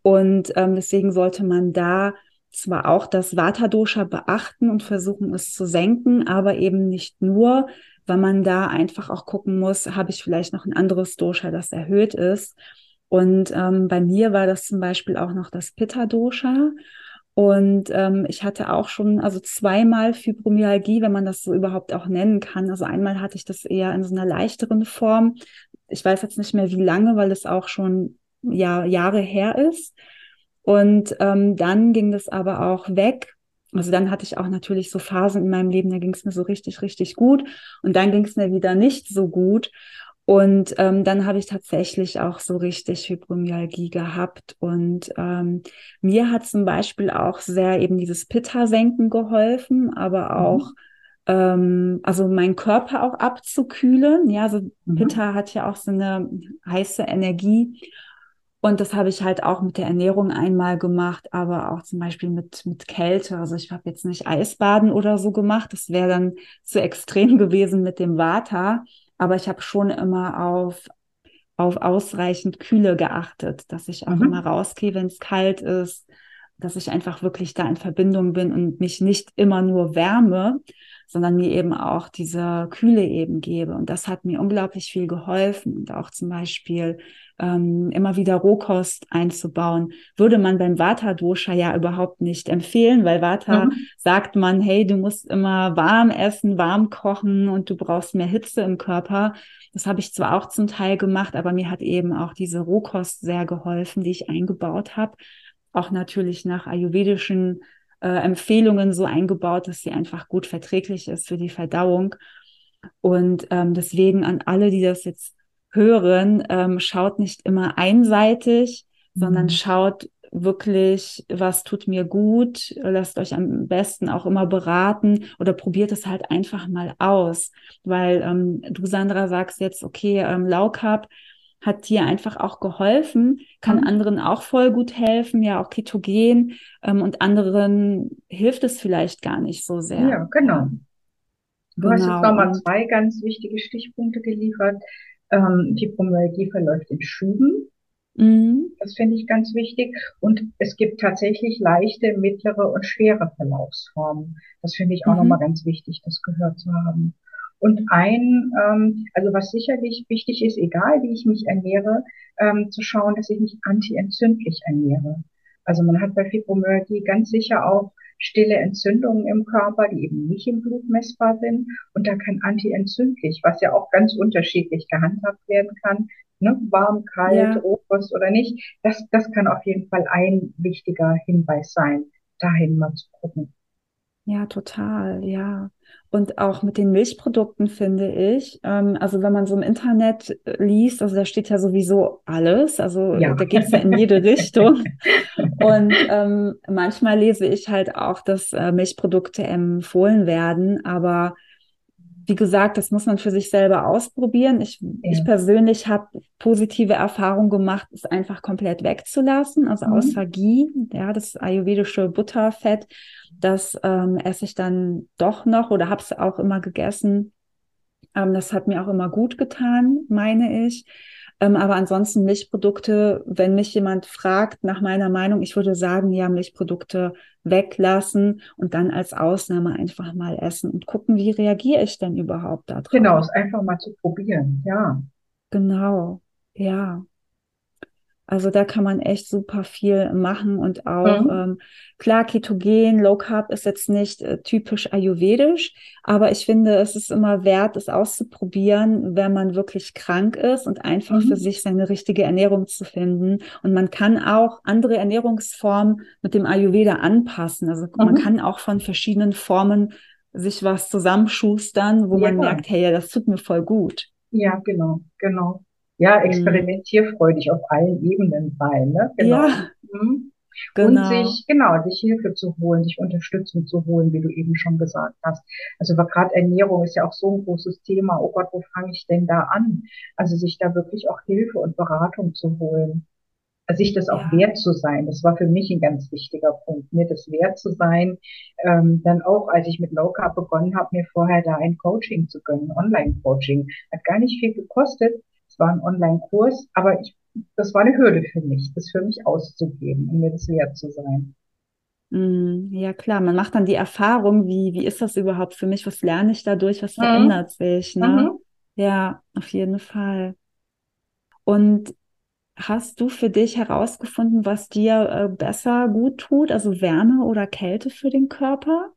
Und ähm, deswegen sollte man da zwar auch das Vata-Dosha beachten und versuchen es zu senken, aber eben nicht nur, weil man da einfach auch gucken muss, habe ich vielleicht noch ein anderes Dosha, das erhöht ist. Und ähm, bei mir war das zum Beispiel auch noch das Pitta-Dosha. Und ähm, ich hatte auch schon, also zweimal Fibromyalgie, wenn man das so überhaupt auch nennen kann. Also einmal hatte ich das eher in so einer leichteren Form. Ich weiß jetzt nicht mehr wie lange, weil es auch schon ja, Jahre her ist. Und ähm, dann ging das aber auch weg also dann hatte ich auch natürlich so Phasen in meinem Leben, da ging es mir so richtig, richtig gut. Und dann ging es mir wieder nicht so gut. Und ähm, dann habe ich tatsächlich auch so richtig Fibromyalgie gehabt. Und ähm, mir hat zum Beispiel auch sehr eben dieses Pitta-Senken geholfen, aber mhm. auch, mhm. ähm, also meinen Körper auch abzukühlen. Ja, so mhm. Pitta hat ja auch so eine heiße Energie. Und das habe ich halt auch mit der Ernährung einmal gemacht, aber auch zum Beispiel mit, mit Kälte. Also ich habe jetzt nicht Eisbaden oder so gemacht. Das wäre dann zu extrem gewesen mit dem Vata. Aber ich habe schon immer auf, auf ausreichend Kühle geachtet, dass ich auch mhm. immer rausgehe, wenn es kalt ist, dass ich einfach wirklich da in Verbindung bin und mich nicht immer nur wärme, sondern mir eben auch diese Kühle eben gebe. Und das hat mir unglaublich viel geholfen. Und auch zum Beispiel ähm, immer wieder Rohkost einzubauen, würde man beim Vata-Dosha ja überhaupt nicht empfehlen, weil Vata mhm. sagt man, hey, du musst immer warm essen, warm kochen und du brauchst mehr Hitze im Körper. Das habe ich zwar auch zum Teil gemacht, aber mir hat eben auch diese Rohkost sehr geholfen, die ich eingebaut habe. Auch natürlich nach ayurvedischen äh, Empfehlungen so eingebaut, dass sie einfach gut verträglich ist für die Verdauung. Und ähm, deswegen an alle, die das jetzt hören, ähm, schaut nicht immer einseitig, mhm. sondern schaut wirklich, was tut mir gut, lasst euch am besten auch immer beraten oder probiert es halt einfach mal aus, weil ähm, du, Sandra, sagst jetzt, okay, ähm, Low Carb hat dir einfach auch geholfen, kann mhm. anderen auch voll gut helfen, ja auch ketogen ähm, und anderen hilft es vielleicht gar nicht so sehr. Ja, genau. Du genau. hast jetzt genau, nochmal zwei ganz wichtige Stichpunkte geliefert. Ähm, Fibromyalgie verläuft in Schüben. Mhm. Das finde ich ganz wichtig. Und es gibt tatsächlich leichte, mittlere und schwere Verlaufsformen. Das finde ich auch mhm. nochmal ganz wichtig, das gehört zu haben. Und ein, ähm, also was sicherlich wichtig ist, egal wie ich mich ernähre, ähm, zu schauen, dass ich mich antientzündlich ernähre. Also man hat bei Fibromyalgie ganz sicher auch stille Entzündungen im Körper, die eben nicht im Blut messbar sind. Und da kann antientzündlich, was ja auch ganz unterschiedlich gehandhabt werden kann, ne, warm, kalt, ja. Rohkost oder nicht, das, das kann auf jeden Fall ein wichtiger Hinweis sein, dahin mal zu gucken. Ja, total, ja. Und auch mit den Milchprodukten finde ich, ähm, also wenn man so im Internet äh, liest, also da steht ja sowieso alles, also ja. da geht es ja in jede Richtung. Und ähm, manchmal lese ich halt auch, dass äh, Milchprodukte empfohlen werden, aber wie gesagt, das muss man für sich selber ausprobieren. Ich, ja. ich persönlich habe positive Erfahrungen gemacht, es einfach komplett wegzulassen. Also mhm. außer Ghee, ja, das ayurvedische Butterfett, das ähm, esse ich dann doch noch oder habe es auch immer gegessen. Ähm, das hat mir auch immer gut getan, meine ich. Ähm, aber ansonsten Milchprodukte, wenn mich jemand fragt nach meiner Meinung, ich würde sagen, ja, Milchprodukte weglassen und dann als Ausnahme einfach mal essen und gucken, wie reagiere ich denn überhaupt darauf. Genau, es einfach mal zu probieren, ja. Genau, ja. Also da kann man echt super viel machen und auch mhm. ähm, klar Ketogen, Low Carb ist jetzt nicht äh, typisch ayurvedisch, aber ich finde, es ist immer wert, es auszuprobieren, wenn man wirklich krank ist und einfach mhm. für sich seine richtige Ernährung zu finden. Und man kann auch andere Ernährungsformen mit dem Ayurveda anpassen. Also mhm. man kann auch von verschiedenen Formen sich was zusammenschustern, wo ja. man merkt, hey, das tut mir voll gut. Ja, genau, genau ja, mhm. experimentierfreudig auf allen Ebenen sein. Ne? Genau. Ja. Mhm. Genau. Und sich, genau, sich Hilfe zu holen, sich Unterstützung zu holen, wie du eben schon gesagt hast. Also gerade Ernährung ist ja auch so ein großes Thema. Oh Gott, wo fange ich denn da an? Also sich da wirklich auch Hilfe und Beratung zu holen. Also sich das auch ja. wert zu sein. Das war für mich ein ganz wichtiger Punkt, mir das wert zu sein. Ähm, dann auch, als ich mit Low Carb begonnen habe, mir vorher da ein Coaching zu gönnen, Online-Coaching. Hat gar nicht viel gekostet war ein Online-Kurs, aber ich, das war eine Hürde für mich, das für mich auszugeben und mir das wert zu sein. Mm, ja, klar, man macht dann die Erfahrung, wie, wie ist das überhaupt für mich? Was lerne ich dadurch? Was mhm. verändert sich? Ne? Mhm. Ja, auf jeden Fall. Und hast du für dich herausgefunden, was dir äh, besser gut tut, also Wärme oder Kälte für den Körper?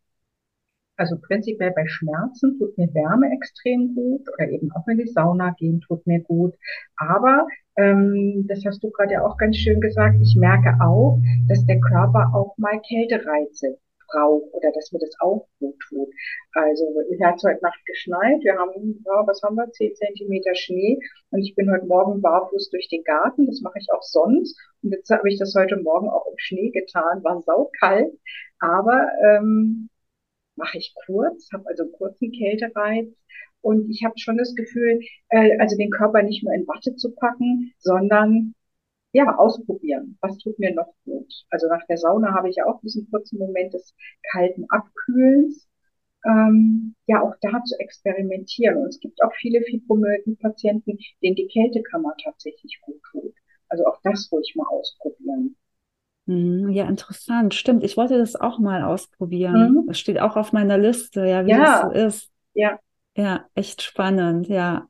Also prinzipiell bei Schmerzen tut mir Wärme extrem gut oder eben auch in die Sauna gehen tut mir gut. Aber ähm, das hast du gerade ja auch ganz schön gesagt. Ich merke auch, dass der Körper auch mal Kältereize braucht oder dass mir das auch gut tut. Also ich hat heute Nacht geschneit. Wir haben, ja, was haben wir, 10 Zentimeter Schnee und ich bin heute Morgen barfuß durch den Garten. Das mache ich auch sonst. Und jetzt habe ich das heute Morgen auch im Schnee getan. War saukalt, aber ähm, mache ich kurz, habe also kurzen Kältereiz und ich habe schon das Gefühl, äh, also den Körper nicht nur in Watte zu packen, sondern ja, ausprobieren. Was tut mir noch gut? Also nach der Sauna habe ich auch diesen kurzen Moment des kalten Abkühlens. Ähm, ja, auch da zu experimentieren. Und es gibt auch viele Fibromyalgie-Patienten, denen die Kältekammer tatsächlich gut tut. Also auch das ruhig mal ausprobieren. Mhm, ja, interessant. Stimmt, ich wollte das auch mal ausprobieren. Mhm. Das steht auch auf meiner Liste, ja, wie ja. das so ist. Ja. Ja, echt spannend, ja.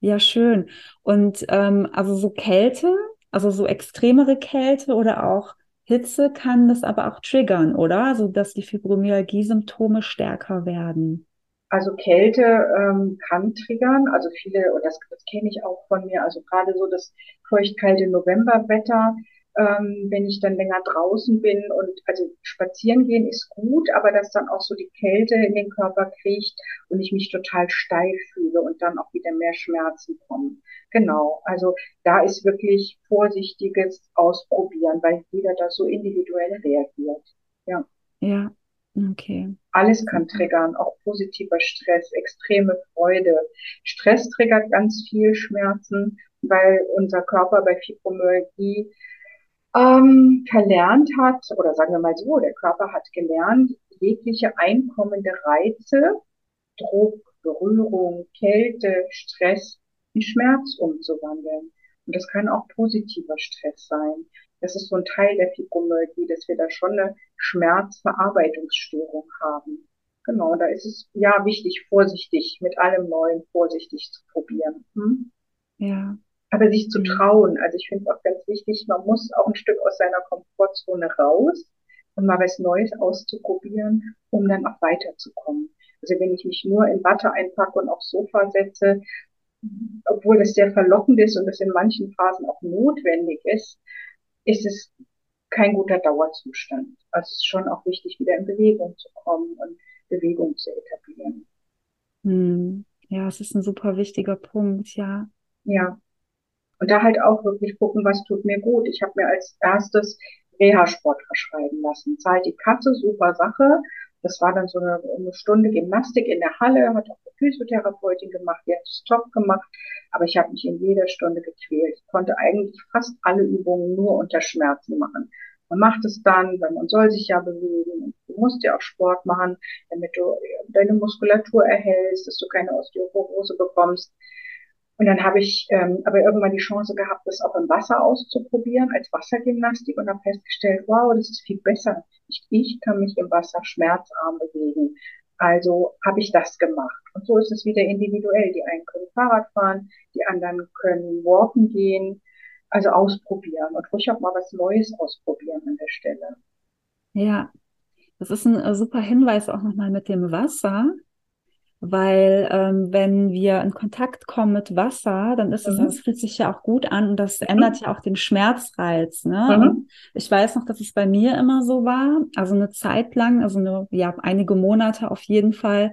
Ja, schön. Und ähm, also so Kälte, also so extremere Kälte oder auch Hitze kann das aber auch triggern, oder? Also dass die Fibromyalgie-Symptome stärker werden. Also Kälte ähm, kann triggern, also viele, und das, das kenne ich auch von mir, also gerade so das feuchtkalte Novemberwetter, ähm, wenn ich dann länger draußen bin und also spazieren gehen ist gut, aber dass dann auch so die Kälte in den Körper kriegt und ich mich total steif fühle und dann auch wieder mehr Schmerzen kommen. Genau, also da ist wirklich vorsichtiges Ausprobieren, weil jeder da so individuell reagiert. Ja. Ja, okay. Alles kann triggern, auch positiver Stress, extreme Freude. Stress triggert ganz viel Schmerzen, weil unser Körper bei Fibromyalgie ähm, verlernt hat, oder sagen wir mal so, der Körper hat gelernt, jegliche einkommende Reize, Druck, Berührung, Kälte, Stress in Schmerz umzuwandeln. Und das kann auch positiver Stress sein. Das ist so ein Teil der Fibromyalgie, dass wir da schon eine Schmerzverarbeitungsstörung haben. Genau, da ist es ja wichtig, vorsichtig mit allem Neuen vorsichtig zu probieren. Hm? Ja, aber sich zu mhm. trauen. Also ich finde es auch ganz wichtig, man muss auch ein Stück aus seiner Komfortzone raus und mal was Neues auszuprobieren, um dann auch weiterzukommen. Also wenn ich mich nur in Watte einpacke und aufs Sofa setze, obwohl es sehr verlockend ist und es in manchen Phasen auch notwendig ist, ist es kein guter Dauerzustand. Also es ist schon auch wichtig, wieder in Bewegung zu kommen und Bewegung zu etablieren. Hm. Ja, es ist ein super wichtiger Punkt, ja. Ja. Und da halt auch wirklich gucken, was tut mir gut. Ich habe mir als erstes Reha-Sport verschreiben lassen. Zahlt die Katze, super Sache. Das war dann so eine, eine Stunde Gymnastik in der Halle, hat auch eine Physiotherapeutin gemacht, die hat es top gemacht, aber ich habe mich in jeder Stunde gequält. Ich konnte eigentlich fast alle Übungen nur unter Schmerzen machen. Man macht es dann, weil man soll sich ja bewegen. Du musst ja auch Sport machen, damit du deine Muskulatur erhältst, dass du keine Osteoporose bekommst. Und dann habe ich ähm, aber irgendwann die Chance gehabt, das auch im Wasser auszuprobieren, als Wassergymnastik und habe festgestellt, wow, das ist viel besser. Ich, ich kann mich im Wasser schmerzarm bewegen. Also habe ich das gemacht. Und so ist es wieder individuell. Die einen können Fahrrad fahren, die anderen können walken gehen. Also ausprobieren und ruhig auch mal was Neues ausprobieren an der Stelle. Ja, das ist ein äh, super Hinweis auch nochmal mit dem Wasser weil ähm, wenn wir in Kontakt kommen mit Wasser, dann ist es, mhm. das fühlt sich ja auch gut an und das ändert ja auch den Schmerzreiz. Ne? Mhm. ich weiß noch, dass es bei mir immer so war, also eine Zeit lang, also eine, ja, einige Monate auf jeden Fall,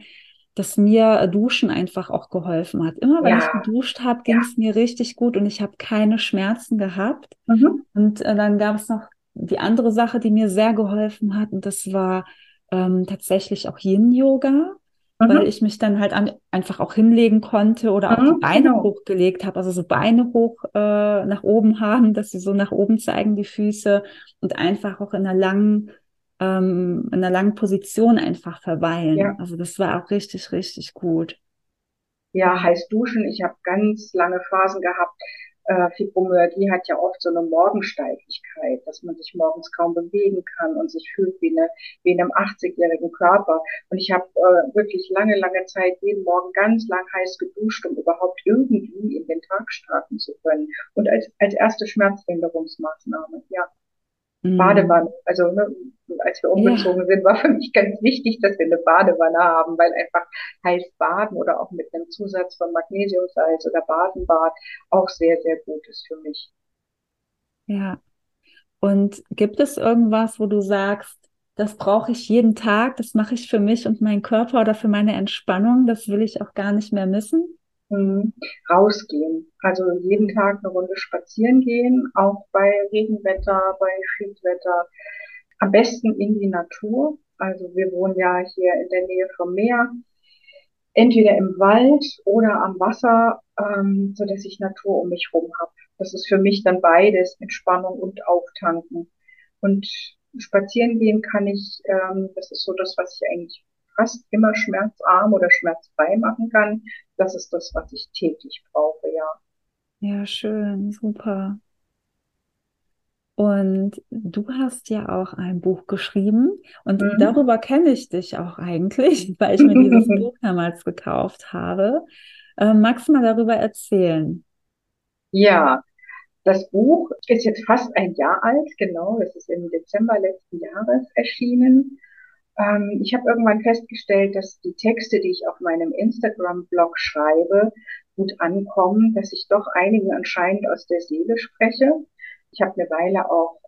dass mir Duschen einfach auch geholfen hat. Immer wenn ja. ich geduscht habe, ging es ja. mir richtig gut und ich habe keine Schmerzen gehabt. Mhm. Und äh, dann gab es noch die andere Sache, die mir sehr geholfen hat und das war ähm, tatsächlich auch Yin-Yoga mhm. weil ich mich dann halt an, einfach auch hinlegen konnte oder auch mhm, die Beine genau. hochgelegt habe, also so Beine hoch äh, nach oben haben, dass sie so nach oben zeigen, die Füße und einfach auch in einer langen ähm, in einer langen Position einfach verweilen. Ja. Also das war auch richtig, richtig gut. Ja, heiß duschen. Ich habe ganz lange Phasen gehabt, äh, Fibromyalgie hat ja oft so eine Morgensteifigkeit, dass man sich morgens kaum bewegen kann und sich fühlt wie, eine, wie in einem 80-jährigen Körper. Und ich habe äh, wirklich lange, lange Zeit jeden Morgen ganz lang heiß geduscht, um überhaupt irgendwie in den Tag starten zu können. Und als, als erste Schmerzlinderungsmaßnahme, ja. Mhm. Badewanne. Also ne, als wir umgezogen ja. sind, war für mich ganz wichtig, dass wir eine Badewanne haben, weil einfach heiß baden oder auch mit einem Zusatz von Magnesiumsalz oder Basenbad auch sehr, sehr gut ist für mich. Ja. Und gibt es irgendwas, wo du sagst, das brauche ich jeden Tag, das mache ich für mich und meinen Körper oder für meine Entspannung, das will ich auch gar nicht mehr missen? Mhm. rausgehen. Also jeden Tag eine Runde spazieren gehen, auch bei Regenwetter, bei Schiedwetter. Am besten in die Natur. Also wir wohnen ja hier in der Nähe vom Meer, entweder im Wald oder am Wasser, ähm, so dass ich Natur um mich herum habe. Das ist für mich dann beides, Entspannung und Auftanken. Und spazieren gehen kann ich, ähm, das ist so das, was ich eigentlich fast immer schmerzarm oder schmerzfrei machen kann. Das ist das, was ich täglich brauche, ja. Ja, schön, super. Und du hast ja auch ein Buch geschrieben und mhm. darüber kenne ich dich auch eigentlich, weil ich mir dieses Buch damals gekauft habe. Äh, magst du mal darüber erzählen? Ja, das Buch ist jetzt fast ein Jahr alt, genau. Es ist im Dezember letzten Jahres erschienen. Ähm, ich habe irgendwann festgestellt, dass die Texte, die ich auf meinem Instagram-Blog schreibe, gut ankommen, dass ich doch einigen anscheinend aus der Seele spreche. Ich habe eine Weile auch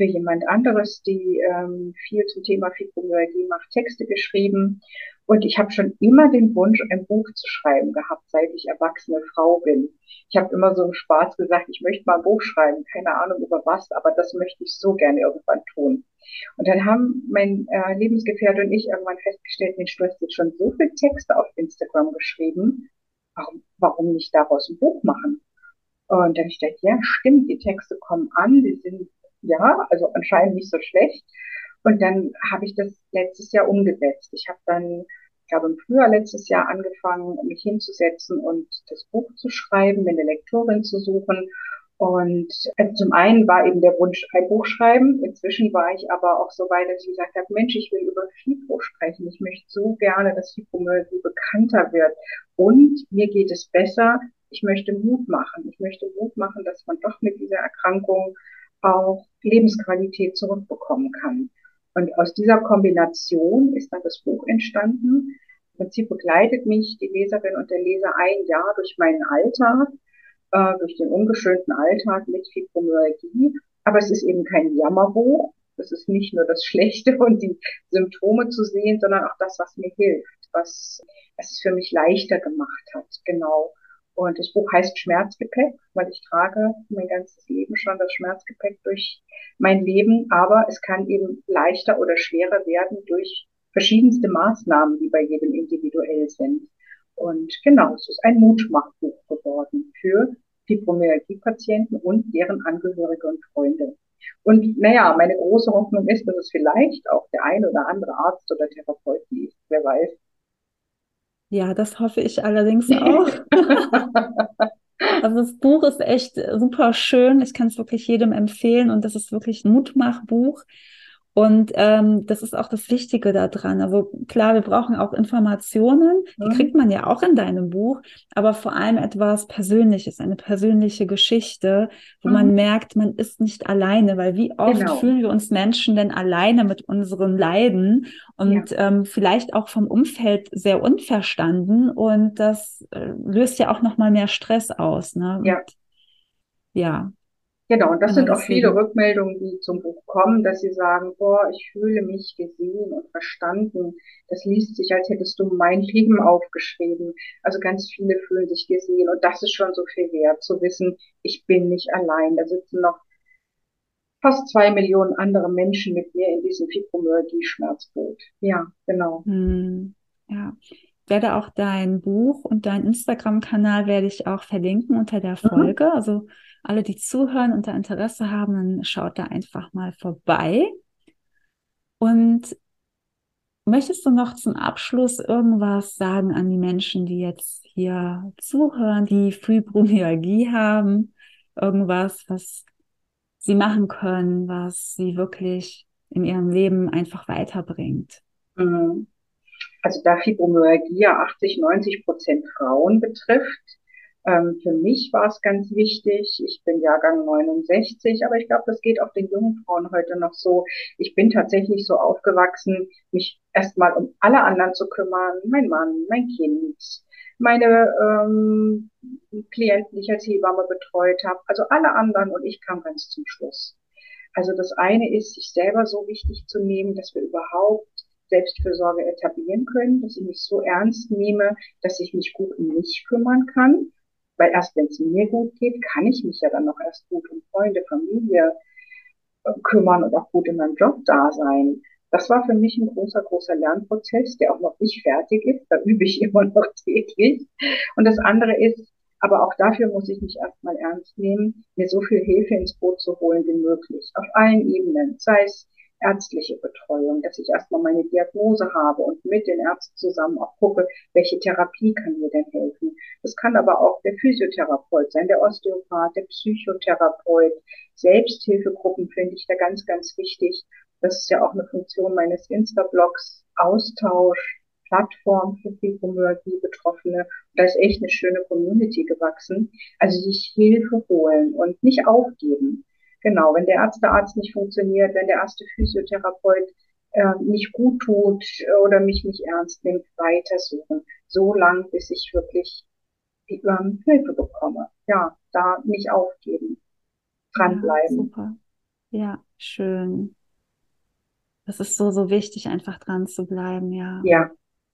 für jemand anderes, die ähm, viel zum Thema Fibromyalgie macht, Texte geschrieben. Und ich habe schon immer den Wunsch, ein Buch zu schreiben gehabt, seit ich erwachsene Frau bin. Ich habe immer so im Spaß gesagt, ich möchte mal ein Buch schreiben, keine Ahnung über was, aber das möchte ich so gerne irgendwann tun. Und dann haben mein äh, Lebensgefährte und ich irgendwann festgestellt, Mensch, du hast jetzt schon so viele Texte auf Instagram geschrieben, warum, warum nicht daraus ein Buch machen? Und dann ich dachte, ja, stimmt, die Texte kommen an, die sind ja, also anscheinend nicht so schlecht. Und dann habe ich das letztes Jahr umgesetzt. Ich habe dann, ich glaube im Frühjahr letztes Jahr angefangen, mich hinzusetzen und das Buch zu schreiben, mir eine Lektorin zu suchen und äh, zum einen war eben der Wunsch, ein Buch schreiben. Inzwischen war ich aber auch so weit, dass ich gesagt habe, Mensch, ich will über Fibro sprechen. Ich möchte so gerne, dass Fibromyalgie bekannter wird. Und mir geht es besser. Ich möchte Mut machen. Ich möchte Mut machen, dass man doch mit dieser Erkrankung auch Lebensqualität zurückbekommen kann. Und aus dieser Kombination ist dann das Buch entstanden. Im Prinzip begleitet mich die Leserin und der Leser ein Jahr durch meinen Alltag äh, durch den ungeschönten Alltag mit Fibromyalgie, Aber es ist eben kein Jammerbuch. Es ist nicht nur das Schlechte und die Symptome zu sehen, sondern auch das, was mir hilft, was, was es für mich leichter gemacht hat. Genau. Und das Buch heißt Schmerzgepäck, weil ich trage mein ganzes Leben schon das Schmerzgepäck durch mein Leben. Aber es kann eben leichter oder schwerer werden durch verschiedenste Maßnahmen, die bei jedem individuell sind. Und genau, es ist ein Mutmachbuch geworden für Fibromyalgie-Patienten und deren Angehörige und Freunde. Und naja, meine große Hoffnung ist, dass es vielleicht auch der ein oder andere Arzt oder Therapeut liest, wer weiß. Ja, das hoffe ich allerdings auch. also das Buch ist echt super schön. Ich kann es wirklich jedem empfehlen und das ist wirklich ein Mutmachbuch. Und ähm, das ist auch das Wichtige daran. Also klar, wir brauchen auch Informationen, die mhm. kriegt man ja auch in deinem Buch, aber vor allem etwas Persönliches, eine persönliche Geschichte, wo mhm. man merkt, man ist nicht alleine, weil wie oft genau. fühlen wir uns Menschen denn alleine mit unseren Leiden und ja. ähm, vielleicht auch vom Umfeld sehr unverstanden und das äh, löst ja auch noch mal mehr Stress aus. Ne? Ja. Und, ja, Genau, und das sind auch viele Rückmeldungen, die zum Buch kommen, dass sie sagen, boah, ich fühle mich gesehen und verstanden. Das liest sich, als hättest du mein Leben aufgeschrieben. Also ganz viele fühlen sich gesehen und das ist schon so viel wert, zu wissen, ich bin nicht allein. Da sitzen noch fast zwei Millionen andere Menschen mit mir in diesem Fibromyalgie-Schmerzboot. Ja, genau. Hm, ja werde auch dein Buch und dein Instagram-Kanal werde ich auch verlinken unter der mhm. Folge. Mhm. Also alle, die zuhören und da Interesse haben, dann schaut da einfach mal vorbei. Und möchtest du noch zum Abschluss irgendwas sagen an die Menschen, die jetzt hier zuhören, die Fibromyalgie haben? Irgendwas, was sie machen können, was sie wirklich in ihrem Leben einfach weiterbringt? Mhm. Also da Fibromyalgie ja 80, 90 Prozent Frauen betrifft, ähm, für mich war es ganz wichtig. Ich bin Jahrgang 69, aber ich glaube, das geht auch den jungen Frauen heute noch so. Ich bin tatsächlich so aufgewachsen, mich erstmal um alle anderen zu kümmern. Mein Mann, mein Kind, meine ähm, Klienten, die ich als Hebamme betreut habe. Also alle anderen und ich kam ganz zum Schluss. Also das eine ist, sich selber so wichtig zu nehmen, dass wir überhaupt Selbstfürsorge etablieren können, dass ich mich so ernst nehme, dass ich mich gut um mich kümmern kann weil erst wenn es mir gut geht, kann ich mich ja dann noch erst gut um Freunde, Familie äh, kümmern und auch gut in meinem Job da sein. Das war für mich ein großer, großer Lernprozess, der auch noch nicht fertig ist. Da übe ich immer noch täglich. Und das andere ist, aber auch dafür muss ich mich erstmal ernst nehmen, mir so viel Hilfe ins Boot zu holen wie möglich. Auf allen Ebenen. Sei es ärztliche Betreuung, dass ich erstmal meine Diagnose habe und mit den Ärzten zusammen auch gucke, welche Therapie kann mir denn helfen. Das kann aber auch der Physiotherapeut sein, der Osteopath, der Psychotherapeut. Selbsthilfegruppen finde ich da ganz, ganz wichtig. Das ist ja auch eine Funktion meines Insta-Blogs. Austausch, Plattform für Fibromyalgie-Betroffene. Da ist echt eine schöne Community gewachsen. Also sich Hilfe holen und nicht aufgeben. Genau, wenn der erste Arzt nicht funktioniert, wenn der erste Physiotherapeut äh, nicht gut tut oder mich nicht ernst nimmt, weitersuchen. So lang, bis ich wirklich ähm, Hilfe bekomme. Ja, da nicht aufgeben. Dranbleiben. Ja, super. Ja, schön. Das ist so, so wichtig, einfach dran zu bleiben, ja. Ja,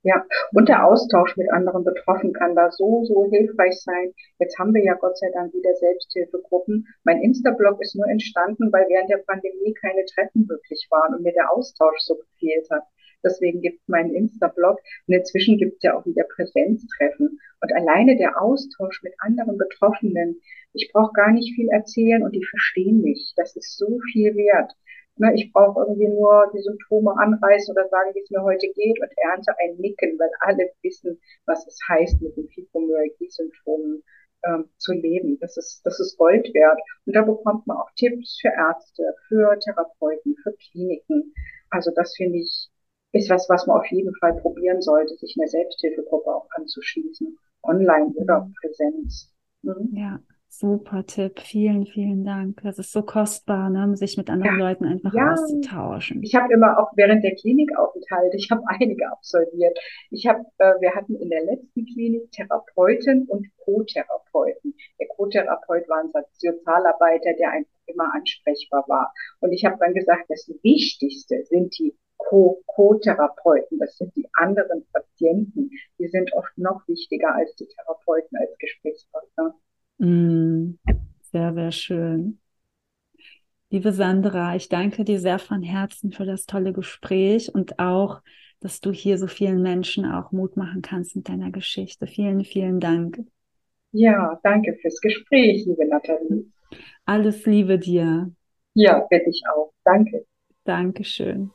ja, und der Austausch mit anderen Betroffenen kann da so, so hilfreich sein. Jetzt haben wir ja Gott sei Dank wieder Selbsthilfegruppen. Mein Insta-Blog ist nur entstanden, weil während der Pandemie keine Treffen möglich waren und mir der Austausch so gefehlt hat. Deswegen gibt es meinen Insta-Blog. Und inzwischen gibt es ja auch wieder Präsenztreffen. Und alleine der Austausch mit anderen Betroffenen, ich brauche gar nicht viel erzählen und die verstehen mich. Das ist so viel wert. Ne, ich brauche irgendwie nur die Symptome anreißen oder sagen, wie es mir heute geht und ernte ein Nicken, weil alle wissen, was es heißt, mit den Fibromyalgie-Symptomen ähm, zu leben. Das ist, das ist Gold wert. Und da bekommt man auch Tipps für Ärzte, für Therapeuten, für Kliniken. Also das finde ich, ist was, was man auf jeden Fall probieren sollte, sich eine Selbsthilfegruppe auch anzuschließen. Online oder Präsenz. Mhm. Ja, Super Tipp. Vielen, vielen Dank. Das ist so kostbar, ne? sich mit anderen ja. Leuten einfach ja. auszutauschen. Ich habe immer auch während der Klinikaufenthalte, ich habe einige absolviert. Ich habe, äh, wir hatten in der letzten Klinik Therapeuten und Co-Therapeuten. Der Co-Therapeut war ein Sozialarbeiter, der einfach immer ansprechbar war. Und ich habe dann gesagt, das Wichtigste sind die Co-Therapeuten, das sind die anderen Patienten. Die sind oft noch wichtiger als die Therapeuten als Gesprächspartner. Mm, sehr, sehr schön. Liebe Sandra, ich danke dir sehr von Herzen für das tolle Gespräch und auch, dass du hier so vielen Menschen auch Mut machen kannst mit deiner Geschichte. Vielen, vielen Dank. Ja, danke fürs Gespräch, liebe Nathalie. Alles Liebe dir. Ja, werde ich auch. Danke. Dankeschön.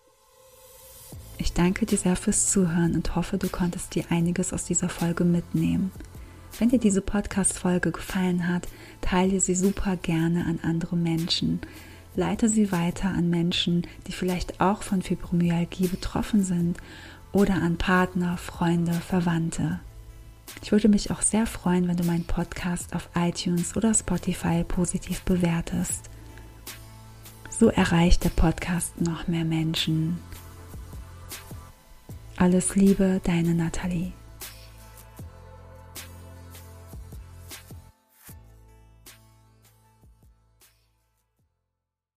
Ich danke dir sehr fürs Zuhören und hoffe, du konntest dir einiges aus dieser Folge mitnehmen. Wenn dir diese Podcast-Folge gefallen hat, teile sie super gerne an andere Menschen. Leite sie weiter an Menschen, die vielleicht auch von Fibromyalgie betroffen sind oder an Partner, Freunde, Verwandte. Ich würde mich auch sehr freuen, wenn du meinen Podcast auf iTunes oder Spotify positiv bewertest. So erreicht der Podcast noch mehr Menschen. Alles Liebe, deine Nathalie.